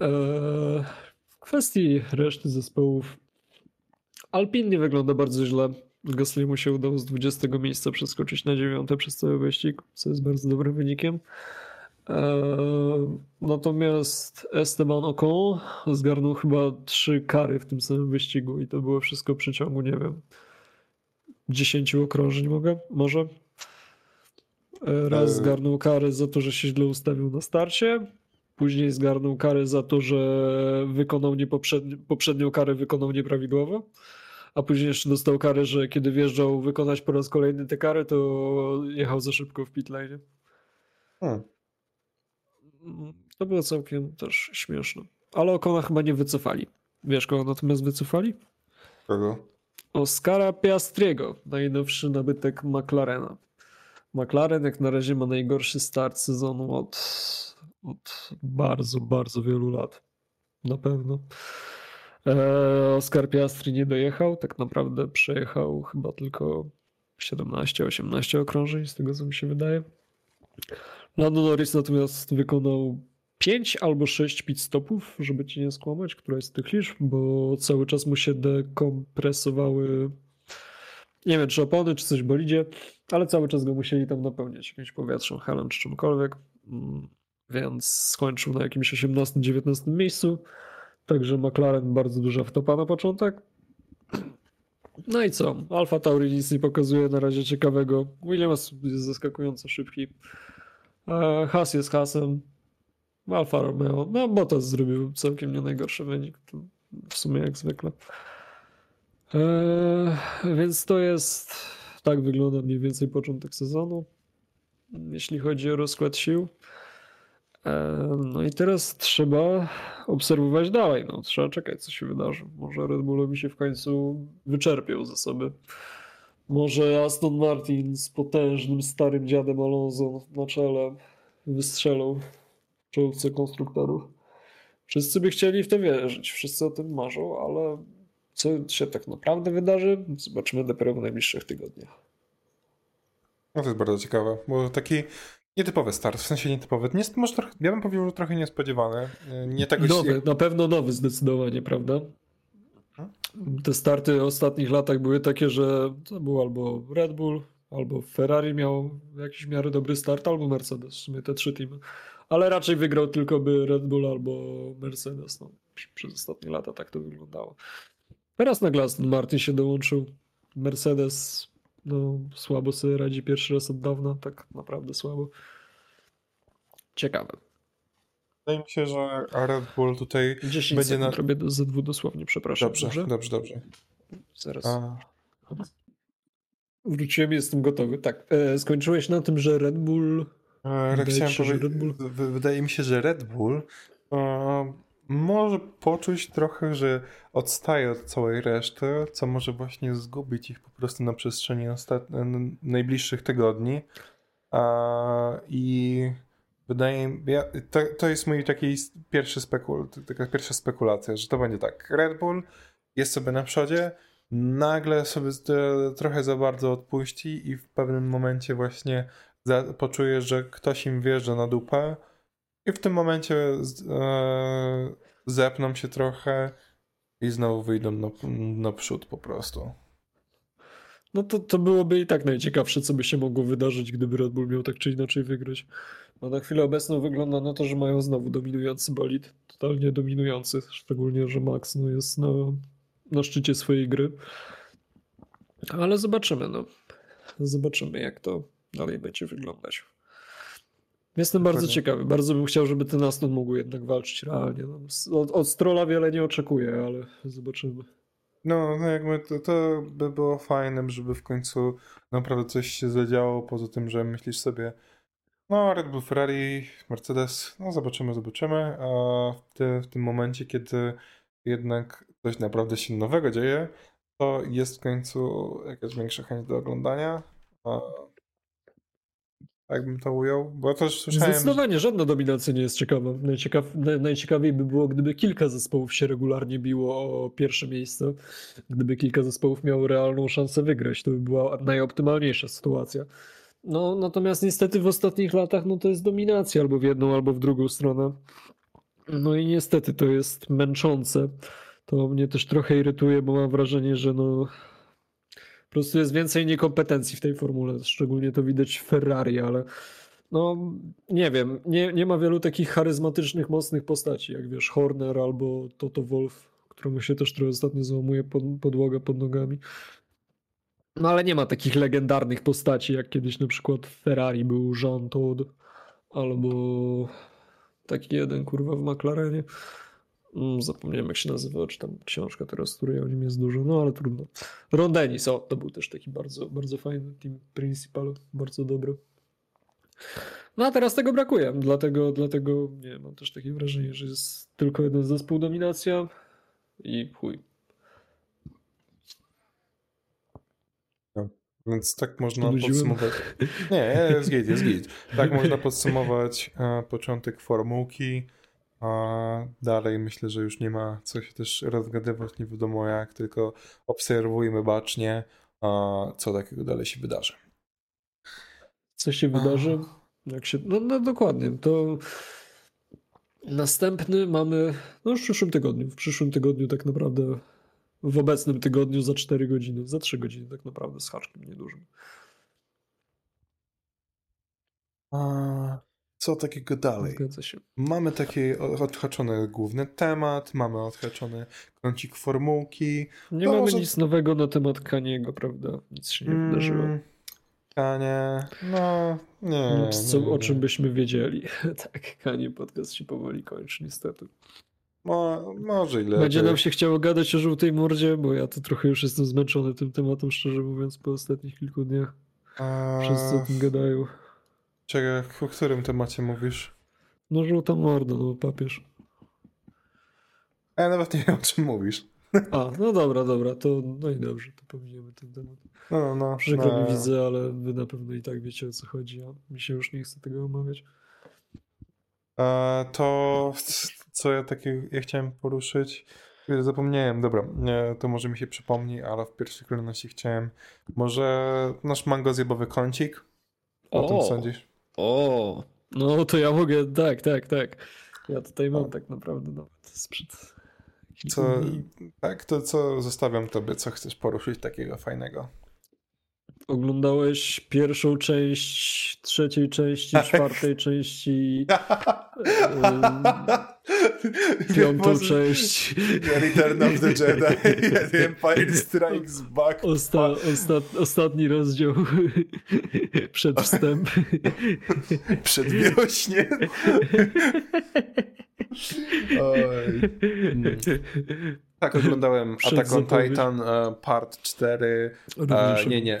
Eee, w kwestii reszty zespołów Alpin nie wygląda bardzo źle. Gaslymu się udało z 20 miejsca przeskoczyć na 9 przez cały wyścig, co jest bardzo dobrym wynikiem. Eee, natomiast Esteban Ocon zgarnął chyba trzy kary w tym samym wyścigu i to było wszystko w przeciągu, nie wiem, 10 okrążeń mogę, może. Eee, Raz Eee. zgarnął karę za to, że się źle ustawił na starcie. Później zgarnął karę za to, że wykonał niepoprzedni- poprzednią karę wykonał nieprawidłowo. A później jeszcze dostał karę, że kiedy wjeżdżał wykonać po raz kolejny tę karę, to jechał za szybko w pit lane. Hmm. Mm, To było całkiem też śmieszne. Ale Okona chyba nie wycofali. Wiesz, kogo natomiast wycofali? Kogo? Oscara Piastriego, najnowszy nabytek McLarena. McLaren jak na razie ma najgorszy start sezonu od, od bardzo, bardzo wielu lat. Na pewno. E, Oscar Piastri nie dojechał, tak naprawdę przejechał chyba tylko 17-18 okrążeń, z tego co mi się wydaje. Lando Norris natomiast wykonał 5 albo 6 pit stopów, żeby ci nie skłamać, która jest z tych liczb, bo cały czas mu się dekompresowały nie wiem, czy opony, czy coś bolidzie, ale cały czas go musieli tam napełniać jakimś powietrzem, helem czy czymkolwiek. Mm, więc skończył na jakimś 18-19 miejscu. Także McLaren bardzo duża wtopa na początek. No i co? Alfa Tauri nic nie pokazuje na razie ciekawego. Williams jest zaskakująco szybki. E, Haas jest Haasem. Alfa Romeo. No, Bottas zrobił całkiem nie najgorszy wynik. W sumie jak zwykle. Eee, więc to jest. Tak wygląda mniej więcej początek sezonu. Jeśli chodzi o rozkład sił. Eee, no i teraz trzeba obserwować dalej. No, trzeba czekać, co się wydarzy. Może Red Bullowi się w końcu wyczerpią zasoby. Może Aston Martin z potężnym starym dziadem Alonso na czele wystrzelą w czołówce konstruktorów. Wszyscy by chcieli w to wierzyć, wszyscy o tym marzą, ale co się tak naprawdę wydarzy, zobaczymy dopiero w najbliższych tygodniach. No to jest bardzo ciekawe, bo taki nietypowy start, w sensie nietypowy. Nie, może trochę, ja bym powiedział, że trochę niespodziewany. Nie tego nowy, się... na pewno nowy zdecydowanie, prawda? Te starty w ostatnich latach były takie, że to był albo Red Bull, albo Ferrari miał jakiś miarę dobry start, albo Mercedes, w sumie te trzy teamy. Ale raczej wygrał tylko by Red Bull albo Mercedes. No, przez ostatnie lata tak to wyglądało. Teraz Aston Martin się dołączył. Mercedes no, słabo sobie radzi pierwszy raz od dawna, tak naprawdę słabo. Ciekawe. Wydaje mi się, że Red Bull tutaj 10 będzie na... robię do Z2 dosłownie, przepraszam. Dobrze, dobrze, dobrze. dobrze. Zaraz. A... Wróciłem, jestem gotowy. Tak, e, skończyłeś na tym, że Red Bull... E, chciałem się, powiedzieć, Red Bull... Wydaje mi się, że Red Bull e, może poczuć trochę, że odstaje od całej reszty, co może właśnie zgubić ich po prostu na przestrzeni ostat... najbliższych tygodni. A, I wydaje mi ja, to, to jest mój taki pierwszy spekul, taka pierwsza spekulacja, że to będzie tak. Red Bull jest sobie na przodzie, nagle sobie trochę za bardzo odpuści i w pewnym momencie właśnie poczuje, że ktoś im wjeżdża na dupę i w tym momencie e, zepną się trochę i znowu wyjdą na, na przód po prostu. No to, to byłoby i tak najciekawsze, co by się mogło wydarzyć, gdyby Red Bull miał tak czy inaczej wygrać. No na chwilę obecną wygląda na to, że mają znowu dominujący bolid. Totalnie dominujący, szczególnie, że Max no, jest na, na szczycie swojej gry. Ale zobaczymy, no. Zobaczymy, jak to dalej będzie wyglądać. Jestem Dokładnie. bardzo ciekawy. Bardzo bym chciał, żeby ten Aston mógł jednak walczyć realnie. No, od, od Strola wiele nie oczekuję, ale zobaczymy. No, no jakby to, to by było fajne, żeby w końcu naprawdę coś się zadziało, poza tym, że myślisz sobie, no Red Bull, Ferrari, Mercedes, no zobaczymy, zobaczymy, a w, te, w tym momencie, kiedy jednak coś naprawdę się nowego dzieje, to jest w końcu jakaś większa chęć do oglądania. Tak bym to ujął, bo też słyszałem... Zdecydowanie żadna dominacja nie jest ciekawa. Najciekaw, najciekawiej by było, gdyby kilka zespołów się regularnie biło o pierwsze miejsce. Gdyby kilka zespołów miało realną szansę wygrać, to by była najoptymalniejsza sytuacja. No, natomiast niestety w ostatnich latach no, to jest dominacja albo w jedną, albo w drugą stronę. No i niestety to jest męczące. To mnie też trochę irytuje, bo mam wrażenie, że no, po prostu jest więcej niekompetencji w tej formule. Szczególnie to widać w Ferrari, ale no nie wiem, nie, nie ma wielu takich charyzmatycznych, mocnych postaci, jak wiesz, Horner albo Toto Wolf, któremu się też trochę ostatnio załamuje pod, podłoga pod nogami. No ale nie ma takich legendarnych postaci, jak kiedyś na przykład w Ferrari był Jean Todt albo taki jeden kurwa w McLarenie. Mm, zapomniałem jak się nazywa, czy tam książka teraz, której o nim jest dużo, no ale trudno. Ron Dennis, o, to był też taki bardzo, bardzo fajny team principal, bardzo dobry. No a teraz tego brakuje, dlatego, dlatego nie mam też takie wrażenie, że jest tylko jeden zespół dominacja i chuj. No, więc tak można podsumować. Nie, jest git, jest git. Tak można podsumować e, początek formułki. A dalej myślę, że już nie ma co się też rozgadywać, nie wiadomo jak, tylko obserwujmy bacznie, co takiego dalej się wydarzy. Co się wydarzy? Jak się... No, no dokładnie. To następny mamy no już w przyszłym tygodniu. W przyszłym tygodniu tak naprawdę w obecnym tygodniu za 4 godziny, za 3 godziny tak naprawdę z haczkiem niedużym. A, co takiego dalej? Mamy taki odhaczony główny temat, mamy odhaczony kącik formułki. Nie No, mamy może- nic nowego na temat Kaniego, prawda? Nic się nie wydarzyło. Mm, Kanie, no nie. Nic, co, nie, o nie. czym byśmy wiedzieli. tak, Kanie podcast się powoli kończy, niestety. Mo, może i lepiej. Będzie nam się chciało gadać o żółtej mordzie, bo ja to trochę już jestem zmęczony tym tematem, szczerze mówiąc, po ostatnich kilku dniach. A, Wszyscy o tym gadają. Czekaj, o którym temacie mówisz? No żółta morda, no papież. A ja nawet nie wiem, o czym mówisz. A, no dobra, dobra, to no i dobrze, to pominiemy ten temat. No, no, no. Przykro no. mi widzę, ale wy na pewno i tak wiecie o co chodzi, a mi się już nie chce tego omawiać. A, to co ja takie ja chciałem poruszyć. Zapomniałem, dobra, nie, to może mi się przypomni, ale w pierwszej kolejności chciałem. Może nasz mango zjebowy kącik? O, tym sądzisz? O, no to ja mogę, tak, tak, tak. Ja tutaj mam tak naprawdę nawet sprzed kilku Co, dni. tak, to co zostawiam tobie, co chcesz poruszyć takiego fajnego? Oglądałeś pierwszą część, trzeciej części, czwartej części, piątą część. Return of the Jedi, The Empire Strikes Back. Osta, ostat, ostatni rozdział przed wstęp. Przedwiośnie. Oj. Mm. Tak, oglądałem Attack on. Titan e, Part 4. Również E, nie, nie, e,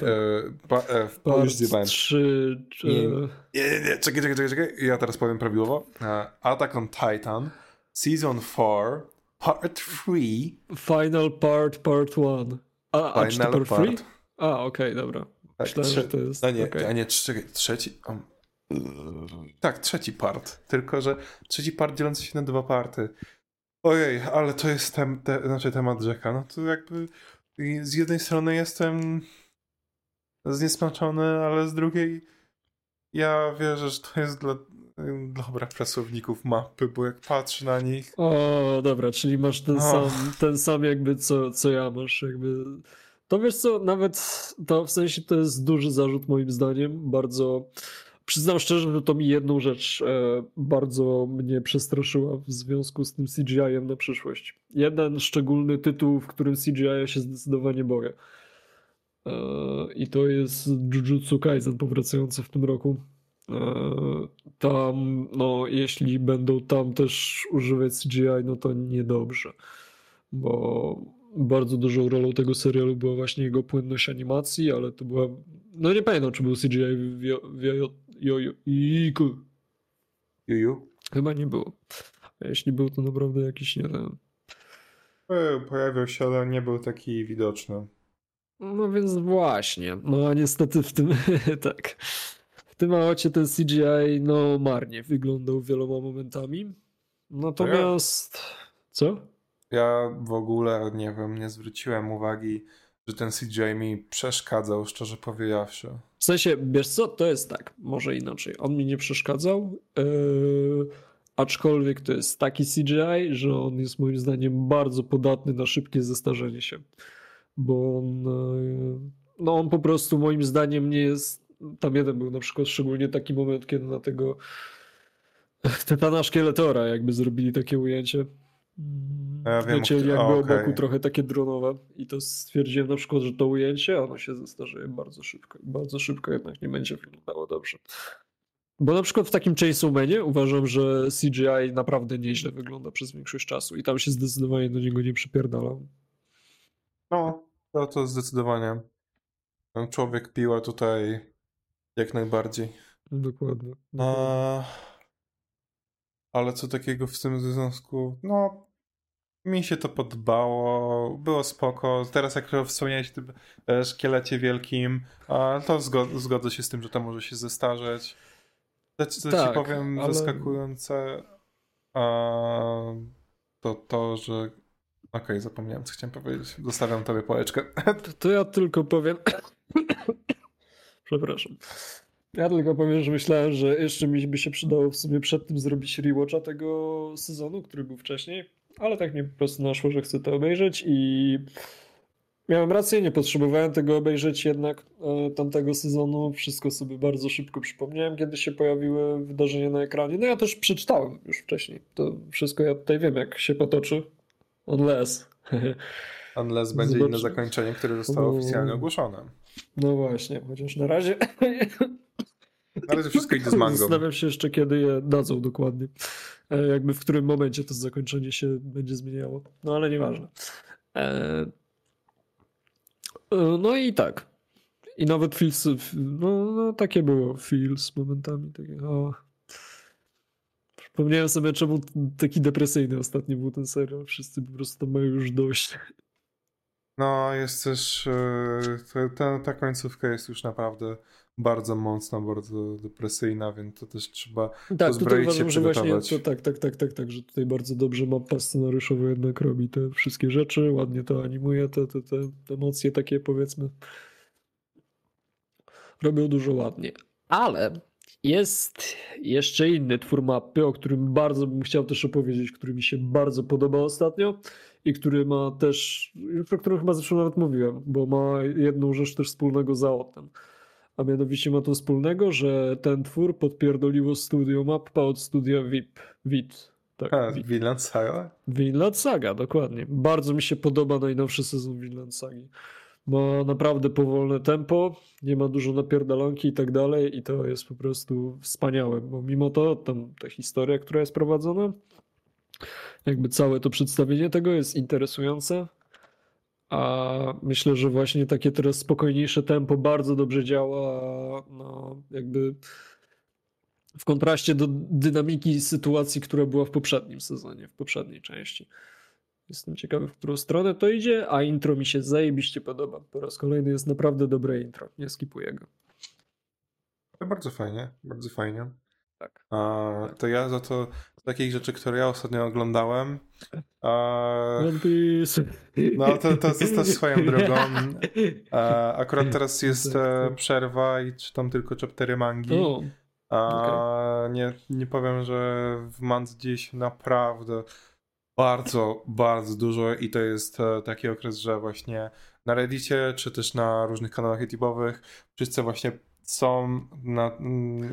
pa, e, w- o, już zjebałem. Part 3, czy... Nie. Nie, nie, czekaj, czekaj, czekaj, czekaj. Ja teraz powiem prawidłowo. Attack on Titan, Season 4, Part 3, Final Part, Part 1. A, a czy to Final Part 3? Part. A, okej, dobra. Tak, Myślałem, trze- że to jest... A nie, okej. a nie, czekaj, trzeci. o, tak, trzeci part. Tylko, że trzeci part dzielący się na dwa party. Ojej, ale to jest tem, te, znaczy temat rzeka. No to jakby z jednej strony jestem zniesmaczony, ale z drugiej ja wierzę, że to jest dla dobra pracowników mapy, bo jak patrzę na nich. O, dobra, czyli masz ten sam, ten sam jakby co, co ja masz, jakby... To wiesz co, nawet to w sensie to jest duży zarzut moim zdaniem, bardzo... Przyznam szczerze, że to mi jedną rzecz e, bardzo mnie przestraszyła w związku z tym CGI-em na przyszłość. Jeden szczególny tytuł, w którym CGI się zdecydowanie boję. E, I to jest Jujutsu Kaisen powracający w tym roku. E, Tam, no, jeśli będą tam też używać CGI, no to niedobrze, bo bardzo dużą rolą tego serialu była właśnie jego płynność animacji, ale to była, no nie pamiętam, czy był CGI w jo, w jo, jo, jo, iku. Juju. Chyba nie było. Jeśli był, to naprawdę jakiś, nie wiem. Był, pojawił się, ale nie był taki widoczny. No więc właśnie, no a niestety w tym, tak, w tym aocie ten CGI, no marnie wyglądał wieloma momentami. Natomiast, co? Ja w ogóle nie wiem, nie zwróciłem uwagi, że ten CGI mi przeszkadzał, szczerze powiedziawszy. W sensie, wiesz co, to jest tak, może inaczej. On mi nie przeszkadzał, yy, aczkolwiek to jest taki CGI, że on jest moim zdaniem bardzo podatny na szybkie zestarzenie się. Bo on, yy, no on po prostu moim zdaniem nie jest, tam jeden był na przykład szczególnie taki moment, kiedy na tego Tytana Szkieletora jakby zrobili takie ujęcie. Ja wiem, Lecieli jakby o, o okej. boku trochę takie dronowe i to stwierdziłem na przykład, że to ujęcie, ono się zestarzeje bardzo szybko i bardzo szybko jednak nie będzie wyglądało dobrze. Bo na przykład w takim Chainsaw Manie uważam, że CGI naprawdę nieźle wygląda przez większość czasu i tam się zdecydowanie do niego nie przypierdalam. No, to, to zdecydowanie. Ten Człowiek piła tutaj jak najbardziej. Dokładnie. A, ale co takiego w tym związku? No, mi się to podobało, było spoko. Teraz jak wspomniałeś o tym e, szkielecie wielkim, to zgo- zgodzę się z tym, że to może się zestarzeć. To, co Tak, ci powiem ale- zaskakujące, a, to to, że Okej, zapomniałem, co chciałem powiedzieć. Zostawiam tobie pałeczkę. To, to ja tylko powiem. Przepraszam. Ja tylko powiem, że myślałem, że jeszcze mi by się przydało w sumie przed tym zrobić rewatcha tego sezonu, który był wcześniej, ale tak mnie po prostu naszło, że chcę to obejrzeć i miałem rację, nie potrzebowałem tego obejrzeć jednak e, tamtego sezonu. Wszystko sobie bardzo szybko przypomniałem, kiedy się pojawiły wydarzenia na ekranie. No ja też przeczytałem już wcześniej. To wszystko ja tutaj wiem, jak się potoczy. Unless. Unless będzie Zobacz... inne zakończenie, które zostało oficjalnie ogłoszone. No właśnie, chociaż na razie. Na razie wszystko idzie z mangą. Zastanawiam się jeszcze, kiedy je dadzą dokładnie. E, jakby w którym momencie to zakończenie się będzie zmieniało. No ale nieważne. E, e, no i tak. I nawet feels, no, no takie było feels momentami. Takie, o. Przypomniałem sobie, czemu taki depresyjny ostatnio był ten serial. Wszyscy po prostu mają już dość. No, jest też. Ta, ta końcówka jest już naprawdę bardzo mocna, bardzo depresyjna, więc to też trzeba tak, uważam, że właśnie to, tak, tak, tak, tak, tak, że tutaj bardzo dobrze mapa scenariuszowa jednak robi te wszystkie rzeczy, ładnie to animuje, te, te, te emocje takie powiedzmy robią dużo ładnie. Ale jest jeszcze inny twór mapy, o którym bardzo bym chciał też opowiedzieć, który mi się bardzo podoba ostatnio i który ma też, o którym chyba zresztą nawet mówiłem, bo ma jedną rzecz też wspólnego z Aotem. A mianowicie ma to wspólnego, że ten twór podpierdoliło studio Mappa od studia VIP. VIP. Tak, A, VIP. Vinland Saga? Vinland Saga, dokładnie. Bardzo mi się podoba najnowszy sezon Vinland Sagi. Ma naprawdę powolne tempo, nie ma dużo napierdalonki i tak dalej i to jest po prostu wspaniałe, bo mimo to tam ta historia, która jest prowadzona, jakby całe to przedstawienie tego jest interesujące, a myślę, że właśnie takie teraz spokojniejsze tempo bardzo dobrze działa, no jakby w kontraście do dynamiki sytuacji, która była w poprzednim sezonie, w poprzedniej części. Jestem ciekawy, w którą stronę to idzie, a intro mi się zajebiście podoba. Po raz kolejny jest naprawdę dobre intro, nie skipuję go. To bardzo fajnie, bardzo fajnie. Tak. A, to ja za to takich rzeczy, które ja ostatnio oglądałem. One Piece. No to, to zostać swoją drogą. Akurat teraz jest tak, e, tak. przerwa i czytam tylko chaptery mangi. Okay. nie, nie powiem, że w mandze dzieje się naprawdę bardzo, bardzo dużo i to jest e, taki okres, że właśnie na Reddicie, czy też na różnych kanałach YouTube'owych wszyscy właśnie są, na,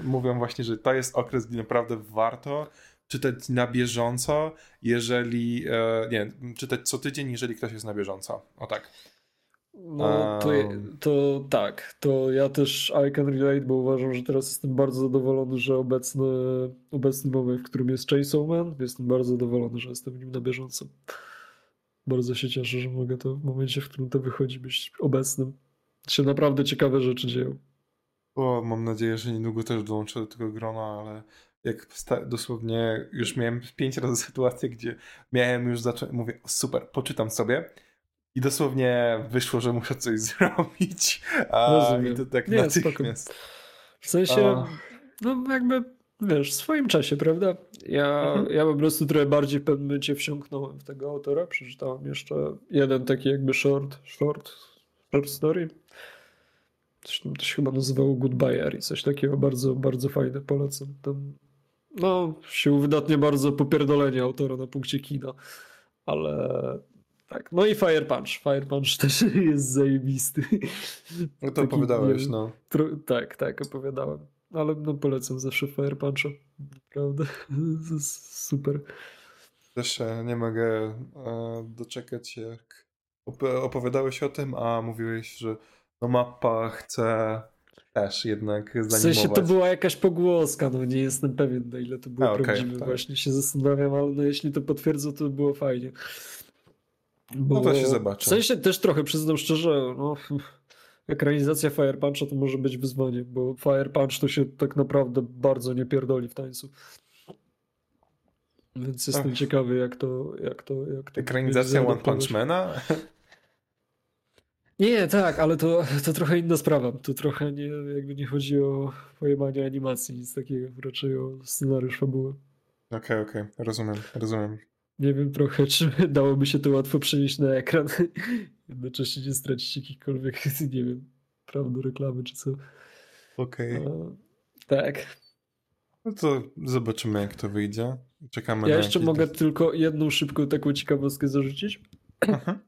mówią właśnie, że to jest okres, gdzie naprawdę warto czytać na bieżąco, jeżeli, e, nie, czytać co tydzień, jeżeli ktoś jest na bieżąco. O tak. No to, to tak, to ja też I can relate, bo uważam, że teraz jestem bardzo zadowolony, że obecny, obecny moment, w którym jest Chainsaw Man, jestem bardzo zadowolony, że jestem w nim na bieżąco. Bardzo się cieszę, że mogę to w momencie, w którym to wychodzi, być obecnym. Się naprawdę ciekawe rzeczy dzieją. O, mam nadzieję, że niedługo też dołączę do tego grona, ale jak dosłownie już miałem pięć razy sytuację, gdzie miałem już zacząć, mówię, super, poczytam sobie i dosłownie wyszło, że muszę coś zrobić, a Rozumiem. i to tak Nie, natychmiast. Spoko. W sensie, no jakby, wiesz, w swoim czasie, prawda? Ja, mhm. ja po prostu trochę bardziej w pewnym momencie wsiąknąłem w tego autora, przeczytałem jeszcze jeden taki jakby short, short, short story, to się chyba nazywało Goodbye i coś takiego bardzo, bardzo fajne, polecam. Tam, no, się wydatnie bardzo popierdolenie autora na punkcie kina, ale tak. No i Fire Punch. Fire Punch też jest zajebisty. No to Taki, opowiadałeś, no. Tak, tak, opowiadałem. Ale no polecam zawsze Fire Puncha. Naprawdę. super. Też nie mogę e, doczekać, jak opowiadałeś o tym, a mówiłeś, że no mapa chce też jednak zanimować. W sensie to była jakaś pogłoska, no nie jestem pewien na ile to było A, okay, prawdziwe. Tak. Właśnie się zastanawiam, ale no jeśli to potwierdzą, to by było fajnie. Bo... No to się zobaczy. W sensie też trochę przyznam szczerze, no ekranizacja Fire Puncha to może być wyzwanie, bo Fire Punch to się tak naprawdę bardzo nie pierdoli w tańcu. Więc jestem Ach. ciekawy, jak to. Jak to, jak to Ekranizacja One Punch Mana? Nie, tak, ale to, to trochę inna sprawa. Tu trochę nie, jakby nie chodzi o pojemanie animacji, nic takiego, raczej o scenariusz fabuły. Okej, okay, okej, okay. rozumiem, rozumiem. Nie wiem trochę, czy dałoby się to łatwo przenieść na ekran. Jednocześnie nie stracić jakichkolwiek, nie wiem, prawdy, reklamy czy co. Okej. Okay. Tak. No to zobaczymy, jak to wyjdzie. Czekamy ja na jeszcze mogę tylko jedną szybką taką ciekawostkę zarzucić. Aha.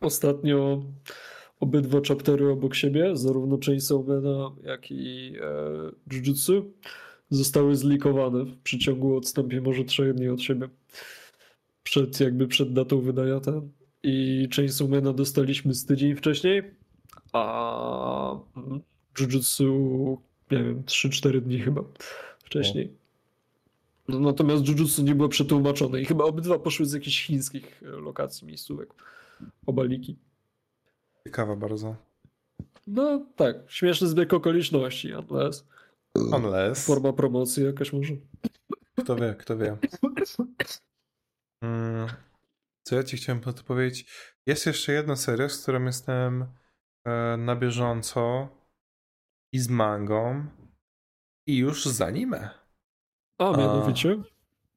Ostatnio obydwa chaptery obok siebie, zarówno Chainsaw Mana, jak i e, Jujutsu, zostały zlikowane w przeciągu odstępie może trzech dni od siebie. Przed, jakby przed datą wydania ten. I Chainsaw Mana dostaliśmy z tydzień wcześniej, a Jujutsu, nie wiem, 3-4 dni chyba wcześniej. No, natomiast Jujutsu nie było przetłumaczone i chyba obydwa poszły z jakichś chińskich lokacji, miejscówek. Obaliki. Ciekawe bardzo. No tak, śmieszny zbieg okoliczności, unless. Unless. Forma promocji jakaś może. Kto wie, kto wie. Mm, co ja ci chciałem podpowiedzieć? Jest jeszcze jedna seria, z którą jestem e, na bieżąco i z mangą i już z anime. A, mianowicie?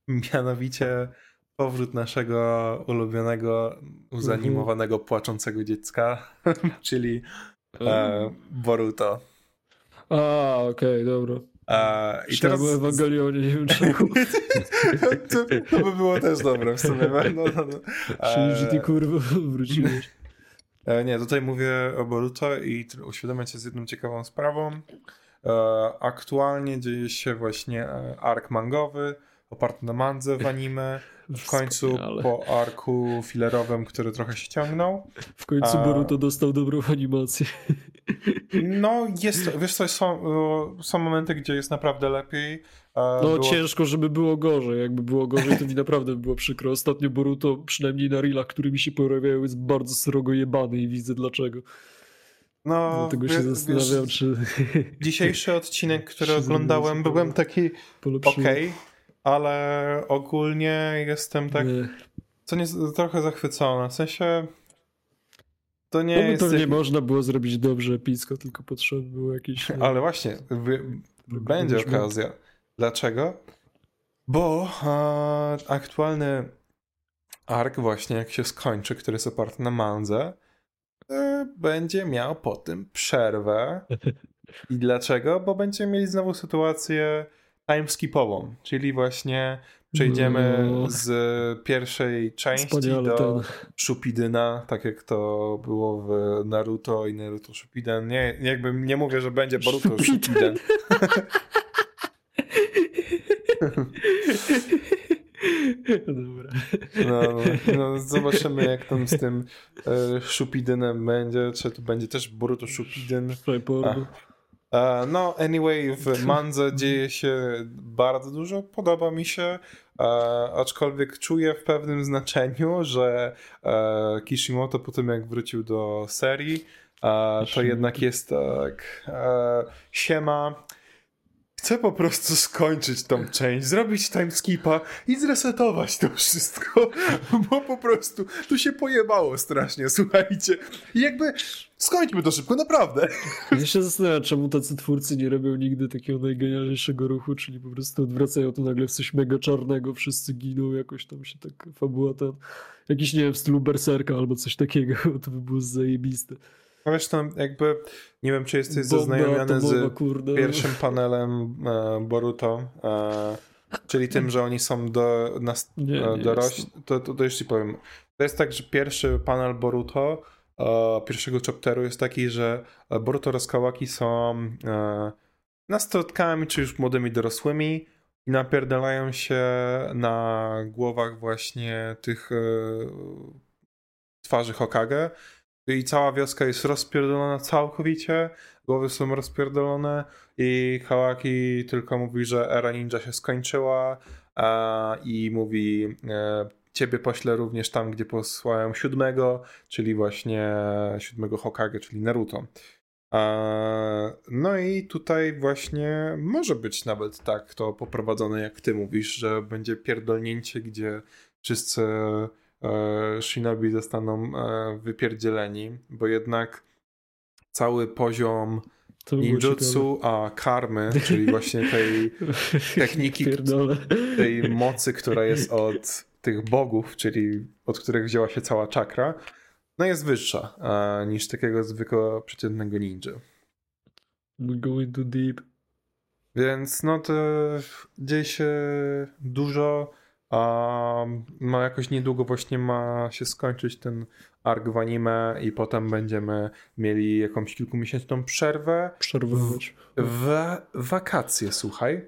A, mianowicie powrót naszego ulubionego, uzanimowanego, płaczącego dziecka, czyli e, Boruto. A, okej, okay, dobra. A, I teraz... o Ewangelionie, nie wiem czemu. to, to, by było też dobre w sumie. No, no, no. Czyli, że ty kurwa wróciłeś. E, nie, tutaj mówię o Boruto i uświadamiam cię z jedną ciekawą sprawą. E, aktualnie dzieje się właśnie e, ark mangowy, oparty na mandze w anime. W końcu po arku filerowym, który trochę się ciągnął. W końcu Boruto dostał dobrą animację. No, jest, wiesz co, są, są momenty, gdzie jest naprawdę lepiej. No było... ciężko, żeby było gorzej. Jakby było gorzej, to mi naprawdę było przykro. Ostatnio Boruto, przynajmniej na reelach, którymi się pojawiają, jest bardzo srogo jebany i widzę dlaczego. No, Dlatego się zastanawiam, wiesz, czy... Dzisiejszy odcinek, który oglądałem, byłem taki okej, okay, ale ogólnie jestem tak... Nie. Co nie, trochę zachwycony. W sensie to nie no, jest... Pewnie jak... można było zrobić dobrze epicko, tylko potrzebne było jakieś... Ale właśnie, będzie okazja. Dlaczego? Bo e, aktualny ark właśnie, jak się skończy, który jest oparty na manze, e, będzie miał po tym przerwę. I dlaczego? Bo będziemy mieli znowu sytuację timeskipową, czyli właśnie Przejdziemy no. z pierwszej części Wspaniale do ten. Shupidyna, tak jak to było w Naruto i Naruto Shupiden. Nie, jakby nie mówię, że będzie Boruto Shupiden. Dobra. No, no, zobaczymy jak tam z tym e, Shupidenem będzie, czy to będzie też Boruto Shupiden. No, anyway, w Mandze dzieje się bardzo dużo, podoba mi się, uh, aczkolwiek czuję w pewnym znaczeniu, że uh, Kishimoto po tym jak wrócił do serii, to jednak jest tak, siema, Chcę po prostu skończyć tą część, zrobić timeskipa i zresetować to wszystko, bo po prostu tu się pojebało strasznie, słuchajcie. I jakby skończmy to szybko, naprawdę. Ja się zastanawiam, czemu tacy twórcy nie robią nigdy takiego najgenialniejszego ruchu, czyli po prostu odwracają to nagle w coś mega czarnego, wszyscy giną, jakoś tam się tak fabuła ten, jakiś nie wiem, w stylu berserka albo coś takiego, to by było zajebiste. Tam jakby, nie wiem, czy jesteś Bomba zaznajomiony z kurde. pierwszym panelem e, Boruto, e, czyli tym, że oni są do, nas, nie, e, dorośli. To, to, to już ci powiem. To jest tak, że pierwszy panel Boruto, e, pierwszego chapteru jest taki, że Boruto oraz Kawaki są e, nastolatkami, czy już młodymi dorosłymi i napierdalają się na głowach właśnie tych e, twarzy Hokage i cała wioska jest rozpierdolona całkowicie, głowy są rozpierdolone i Hawaki tylko mówi, że era ninja się skończyła a, i mówi e, ciebie poślę również tam, gdzie posłałem siódmego, czyli właśnie siódmego Hokage, czyli Naruto. No i tutaj właśnie może być nawet tak to poprowadzone, jak ty mówisz, że będzie pierdolnięcie, gdzie wszyscy shinobi zostaną e, wypierdzieleni, bo jednak cały poziom ninjutsu, a karmy, czyli właśnie tej techniki, tej mocy, która jest od tych bogów, czyli od których wzięła się cała czakra, no jest wyższa a, niż takiego zwykłego przeciętnego ninja. We going too deep. Więc no to dzieje się dużo A no jakoś niedługo właśnie ma się skończyć ten ark w anime i potem będziemy mieli jakąś kilkumiesięczną przerwę. Przerwywać. W wakacje, słuchaj.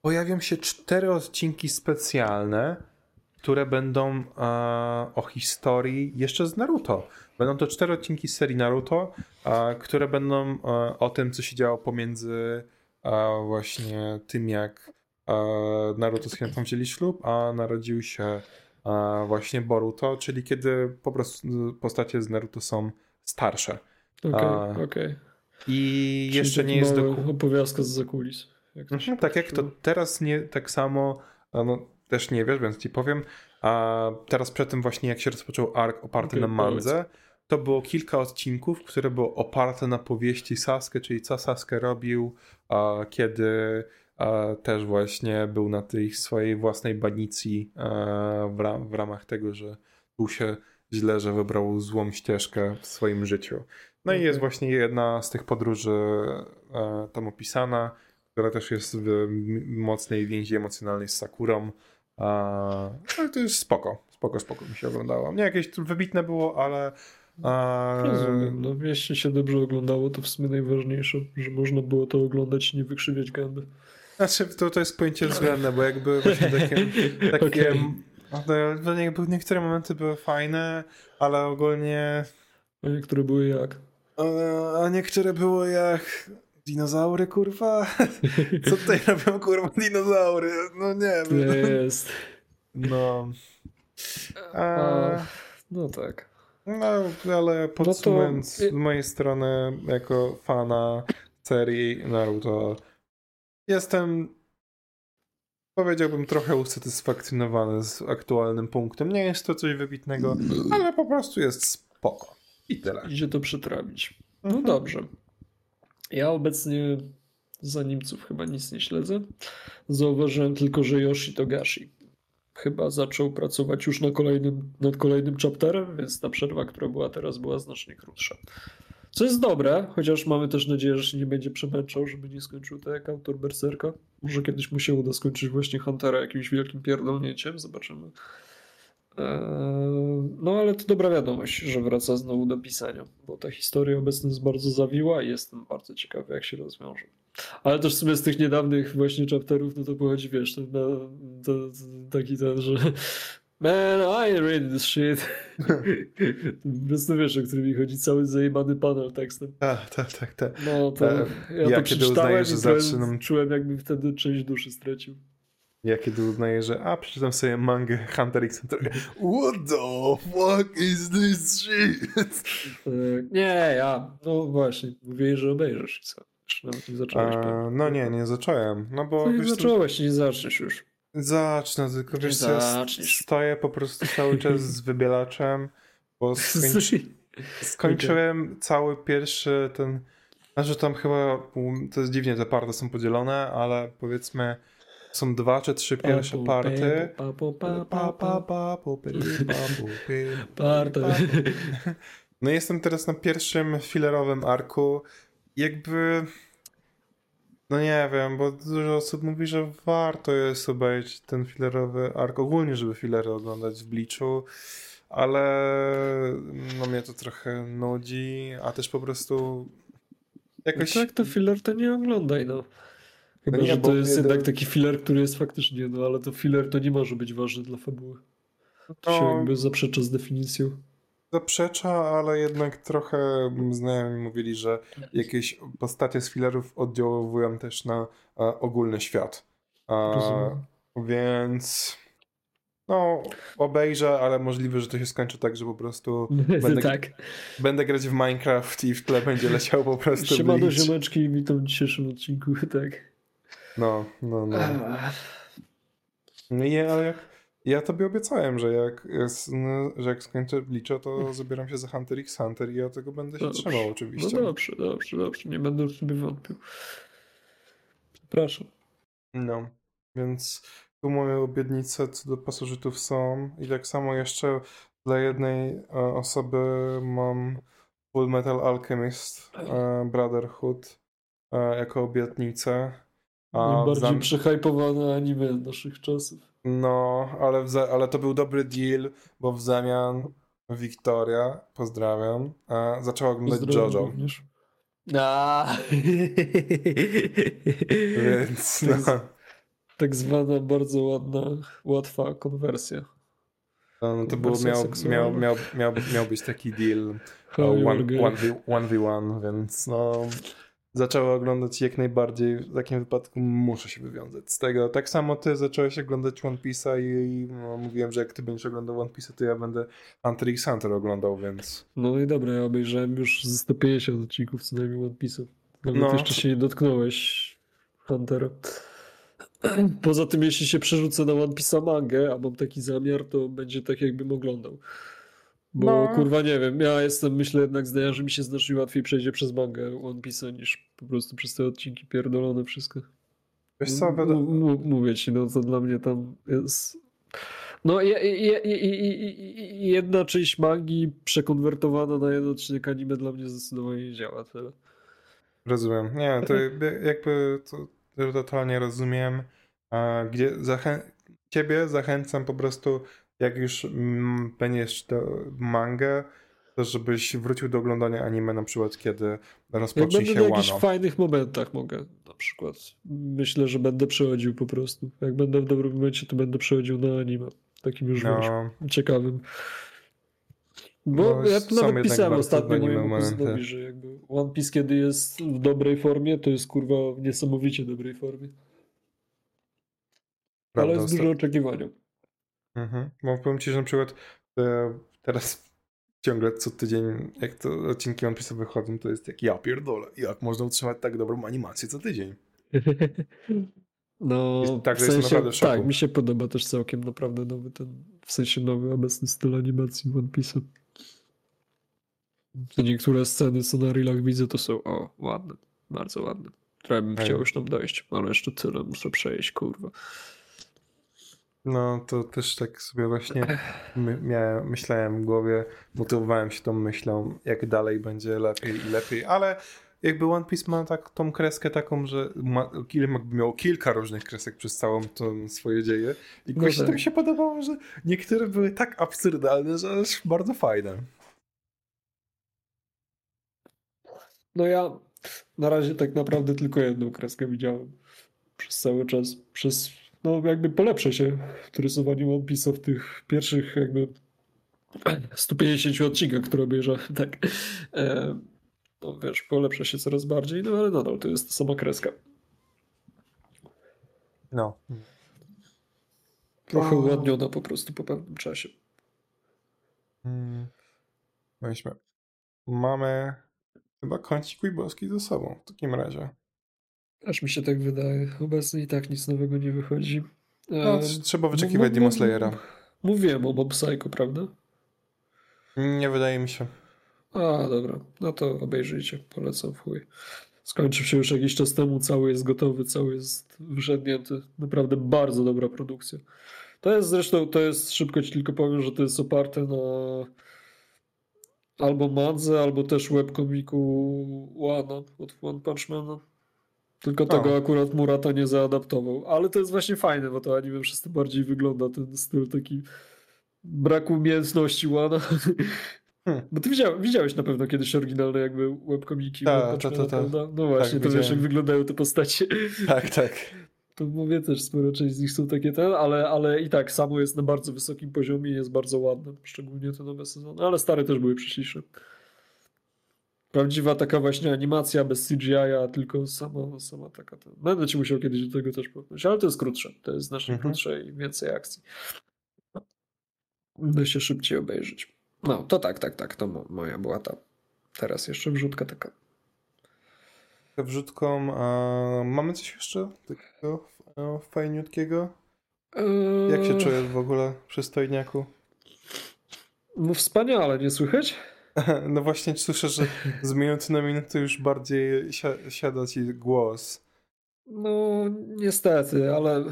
Pojawią się cztery odcinki specjalne, które będą o historii jeszcze z Naruto. Będą to cztery odcinki z serii Naruto, które będą o tym, co się działo pomiędzy właśnie tym, jak Naruto z Hinatą wzięli ślub, a narodził się e, właśnie Boruto, czyli kiedy po prostu postacie z Naruto są starsze. Okej, okay, okej. Okay. I Czyli jeszcze nie jest do... opowiastka z zakulis. Jak mhm, tak jak to teraz nie tak samo, no też nie wiesz, więc ci powiem, a teraz przed tym właśnie jak się rozpoczął ark oparty okay, na mandze, to było kilka odcinków, które były oparte na powieści Sasuke, czyli co Sasuke robił, a, kiedy też właśnie był na tej swojej własnej banicji a, w, ram, w ramach tego, że był się źle, że wybrał złą ścieżkę w swoim życiu. No i jest właśnie jedna z tych podróży tam opisana, która też jest w mocnej więzi emocjonalnej z Sakurą. Ale to jest spoko, spoko, spoko mi się oglądało. Nie jakieś wybitne było, ale Rozumiem. No, jeśli się dobrze oglądało, to w sumie najważniejsze, że można było to oglądać i nie wykrzywiać gęby. Znaczy, to, to jest pojęcie względne, bo jakby właśnie takie, takie okay. no, jakby niektóre momenty były fajne, ale ogólnie... A niektóre były jak? A, niektóre było jak Dinozaury, kurwa? Co tutaj robią, kurwa, dinozaury? No nie wiem. Jest. No. A... No tak. No, ale podsumując no to... z mojej strony, jako fana serii Naruto, jestem powiedziałbym trochę usatysfakcjonowany z aktualnym punktem. Nie jest to coś wybitnego, ale po prostu jest spoko. I tyle. Idzie to przetrawić. No mhm. dobrze. Ja obecnie za Niemców chyba nic nie śledzę. Zauważyłem tylko, że Yoshi Togashi chyba zaczął pracować już na kolejnym, nad kolejnym chapterem, więc ta przerwa, która była teraz, była znacznie krótsza. Co jest dobre, chociaż mamy też nadzieję, że się nie będzie przemęczał, żeby nie skończył tak jak autor Berserka. Może kiedyś mu się uda skończyć właśnie Huntera jakimś wielkim pierdolnięciem, zobaczymy. Eee, no ale to dobra wiadomość, że wraca znowu do pisania, bo ta historia obecnie jest bardzo zawiła i jestem bardzo ciekawy, jak się rozwiąże. Ale też w sumie z tych niedawnych właśnie chapterów, no to pochodzi, wiesz, to, to, to, taki ten, że Man, I read this shit. po prostu wiesz, o którym mi chodzi, cały zajebany panel tekstem. Tak, tak, tak. Ta. No to ja, ja to przeczytałem i zaczynam... czułem, jakbym wtedy część duszy stracił. Ja kiedy uznaję, że a, przeczytam sobie mangę Hunter x Hunter. What the fuck is this shit? E, nie, ja, no właśnie, mówię, że obejrzysz co? Nawet nie zacząłeś. A, no nie, nie zacząłem. No bo no nie zacząłeś, nie zaczniesz już. Zacznę, tylko wiesz co, stoję po prostu cały czas z wybielaczem, bo skończy... skończyłem cały pierwszy ten, znaczy tam chyba, to jest dziwnie, te party są podzielone, ale powiedzmy są dwa czy trzy pierwsze party. Party. No jestem teraz na pierwszym filerowym arku. Jakby... No nie wiem, bo dużo osób mówi, że warto jest obejrzeć ten filerowy ark, ogólnie, żeby filery oglądać w Bleachu, ale no mnie to trochę nudzi, a też po prostu jakoś... No tak, to filer to nie oglądaj, no. Chyba, no nie, że to jest jednak taki filler, który jest faktycznie, no ale to filler to nie może być ważny dla fabuły. To no, się jakby zaprzecza z definicją. Zaprzecza, ale jednak trochę znajomi mówili, że jakieś postacie z fillerów oddziaływują też na a, ogólny świat. A, więc no, obejrzę, ale możliwe, że to się skończy tak, że po prostu będę, tak. będę grać w Minecraft i w tle będzie leciał po prostu Siemano ziomeczki, witam w dzisiejszym odcinku, tak. No, no, no. Nie, ale jak, ja tobie obiecałem, że jak, no, że jak skończę Bleacha, to zabieram się za Hunter x Hunter i ja tego będę się dobrze. trzymał oczywiście. No dobrze, dobrze, dobrze. Nie będę w sobie wątpił. Przepraszam. No, więc tu moje obietnice co do pasożytów są i tak samo jeszcze dla jednej e, osoby mam Full Metal Alchemist e, Brotherhood e, jako obietnicę Najbardziej zam... przehypowane anime naszych czasów. No, ale, ale to był dobry deal, bo w zamian Wiktoria, pozdrawiam, zaczęła oglądać pozdrawiam JoJo. Również. A. Więc tak no. Tak zwana bardzo ładna, łatwa konwersja. No, no to było, miał, miał, miał, miał, miał być taki deal one, one, one, v one, więc no zaczęła oglądać jak najbardziej, w takim wypadku muszę się wywiązać z tego. Tak samo ty zacząłeś oglądać One Piece'a i no, mówiłem, że jak ty będziesz oglądał One Piece'a, to ja będę Hunter x Hunter oglądał, więc... No i dobra, ja obejrzałem już ze 150 odcinków co najmniej One Piece'a. Nawet no. jeszcze się nie dotknąłeś Huntera. Poza tym, jeśli się przerzucę na One Piece'a mangę, a mam taki zamiar, to będzie tak, jakbym oglądał. Bo no. kurwa nie wiem, ja jestem myślę jednak zdania, że mi się znacznie łatwiej przejdzie przez mangę One Piece'a niż po prostu przez te odcinki pierdolone wszystko. Wiesz co, wiadomo... mówię ci, no to dla mnie tam jest... No je, je, je, jedna część mangi przekonwertowana na jeden odcinek anime dla mnie zdecydowanie nie działa tyle. Rozumiem. Nie, to jakby to, to totalnie rozumiem. Gdzie zachę... ciebie zachęcam po prostu jak już mm, będziesz to mangę, to żebyś wrócił do oglądania anime na przykład, kiedy rozpocznie jak się Wano. w jakichś fajnych momentach mogę na przykład. Myślę, że będę przechodził po prostu. Jak będę w dobrym momencie, to będę przechodził na anime. Takim już no. ciekawym. Bo no, ja nawet pisałem ostatnio mojemu kuzynowi, że jakby One Piece kiedy jest w dobrej formie, to jest kurwa w niesamowicie dobrej formie. Prawda, Ale jest duże oczekiwania. Mhm. Bo powiem ci, że na przykład e, teraz ciągle co tydzień, jak to odcinki One Piece wychodzą, to jest jak ja pierdolę. Jak można utrzymać tak dobrą animację co tydzień? No, tak, w sensie, tak, mi się podoba też całkiem naprawdę nowy ten, w sensie nowy obecny styl animacji One Piece'a. Niektóre sceny, co na reelach widzę, to są o, ładne, bardzo ładne. Trochę bym chciał już tam dojść, ale jeszcze tyle muszę przejść, kurwa. No, to też tak sobie właśnie miałem, myślałem w głowie, motywowałem się tą myślą, jak dalej będzie lepiej i lepiej, ale jakby One Piece ma tak, tą kreskę taką, że ma, miał kilka różnych kresek przez całą tą swoje dzieje i no tak. mi się podobało, że niektóre były tak absurdalne, że aż bardzo fajne. No ja na razie tak naprawdę tylko jedną kreskę widziałem przez cały czas, przez no jakby polepszę się w rysowaniu One Piece'a w tych pierwszych jakby 150 odcinkach, które obejrzałem, tak. E, no wiesz, polepszę się coraz bardziej, no ale nadal to jest sama kreska. No. Trochę uładniona po prostu po pewnym czasie. Hmm. Weźmy. Mamy chyba kącik boski ze sobą w takim razie. Aż mi się tak wydaje. Obecnie i tak nic nowego nie wychodzi. No, trzeba wyczekiwać Demon Slayera. Mówiłem o Mob Psycho, prawda? Nie wydaje mi się. A, dobra. No to obejrzyjcie. Polecam w chuj. Skończył się już jakiś czas temu. Cały jest gotowy, cały jest wyrzednięty. Naprawdę bardzo dobra produkcja. To jest zresztą, to jest, szybko ci tylko powiem, że to jest oparte na albo Madze, albo też webkomiku Łana od One Punch Mana. Tylko tego akurat Murata nie zaadaptował. Ale to jest właśnie fajne, bo to anime przez to bardziej wygląda ten styl taki braku umiejętności Łana. Hmm. Bo ty widziałeś, widziałeś na pewno kiedyś oryginalne jakby webkomiki. Tak, tak, tak. Ta. No właśnie, tak, to wiesz jak wyglądają te postacie. Tak, tak. To mówię też, sporo część z nich są takie te, ale, ale i tak samo jest na bardzo wysokim poziomie i jest bardzo ładne. Szczególnie te nowe sezony, ale stare też były przyśliczne. Prawdziwa taka właśnie animacja bez CGI, a tylko sama, sama taka. To... Będę ci musiał kiedyś do tego też powiedzieć, ale to jest krótsze. To jest znacznie mhm. krótsze i więcej akcji. Da się szybciej obejrzeć. No, to tak, tak, tak. To moja była ta. Teraz jeszcze wrzutka taka. Wrzutką. A mamy coś jeszcze takiego fajniutkiego? Eee... Jak się czujesz w ogóle, przystojniaku? No wspaniale, nie słychać? No właśnie słyszę, że z minuty na minutę już bardziej si siada ci głos. No niestety, ale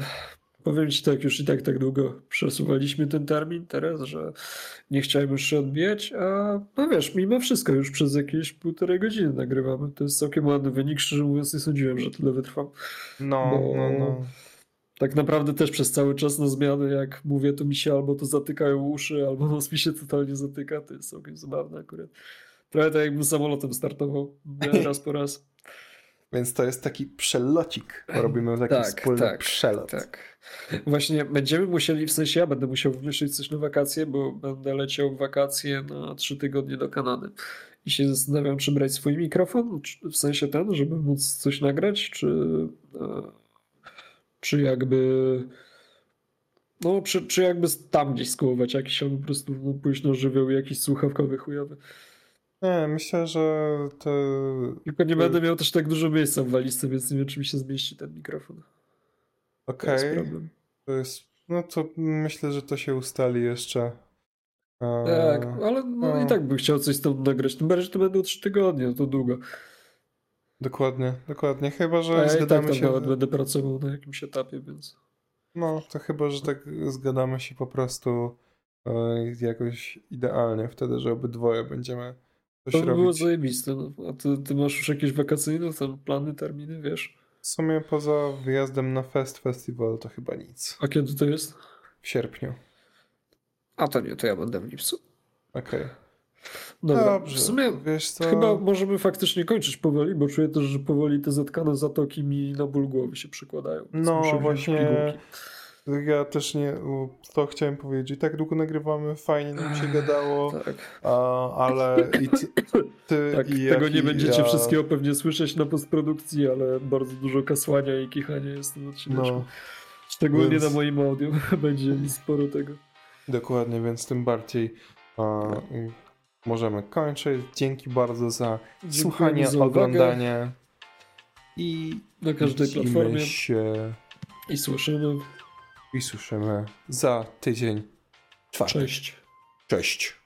Powiem ci tak, już i tak tak długo przesuwaliśmy ten termin teraz, że nie chciałem już się odbijać, a no wiesz, mimo wszystko już przez jakieś półtorej godziny nagrywamy. To jest całkiem ładny wynik, szczerze mówiąc nie sądziłem, że tyle wytrwam. No, Bo- no, no. Tak naprawdę też przez cały czas na zmiany, jak mówię, to mi się albo to zatykają uszy, albo nos mi się totalnie zatyka. To jest całkiem zabawne akurat. Trochę tak jakbym samolotem startował raz po raz. Więc to jest taki przelocik. Robimy taki Tak, wspólny tak, przelot. Tak. Właśnie będziemy musieli, w sensie ja będę musiał wymyślić coś na wakacje, bo będę leciał w wakacje na trzy tygodnie do Kanady. I się zastanawiam, czy brać swój mikrofon, w sensie ten, żeby móc coś nagrać, czy, e, czy jakby. No, czy, czy jakby tam gdzieś skołować jakiś, albo po prostu pójść na żywioł jakiś słuchawkowy chujowy. Nie, myślę, że to... Tylko nie To- będę miał też tak dużo miejsca w walizce, więc nie wiem, czy mi się zmieści ten mikrofon. To Okej, jest problem. to jest... No to myślę, że to się ustali jeszcze. Tak, ale no no. i tak bym chciał coś tam nagrać. Tym bardziej, że to będą trzy tygodnie, no to długo. Dokładnie, dokładnie. Chyba, że ja tak się... nawet będę pracował na jakimś etapie, więc. No, to chyba, że tak zgadamy się po prostu e, jakoś idealnie wtedy, że obydwoje będziemy coś To by było robić. zajebiste. No. A ty, ty masz już jakieś wakacyjne tam plany, terminy, wiesz? W sumie poza wyjazdem na Fest Festival to chyba nic. A kiedy to jest? W sierpniu. A to nie, to ja będę w lipcu. Okej. Dobra, Dobrze. w sumie chyba możemy faktycznie kończyć powoli, bo czuję też, że powoli te zatkane zatoki mi na ból głowy się przykładają. No, właśnie. Ja też nie, to chciałem powiedzieć. I tak długo nagrywamy, fajnie nam się gadało, Tak. a, ale i ty, ty Tak, i tego nie będziecie ja, wszystkiego pewnie słyszeć na postprodukcji, ale bardzo dużo kasłania i kichania jest tym odcineczku. No, Szczególnie więc- na moim audio będzie sporo tego. dokładnie, więc tym bardziej a, możemy kończyć. Dzięki bardzo za Dziękujemy słuchanie, za oglądanie i na każdej platformie się i słyszymy. i słyszymy za tydzień czwarty. Cześć. Cześć.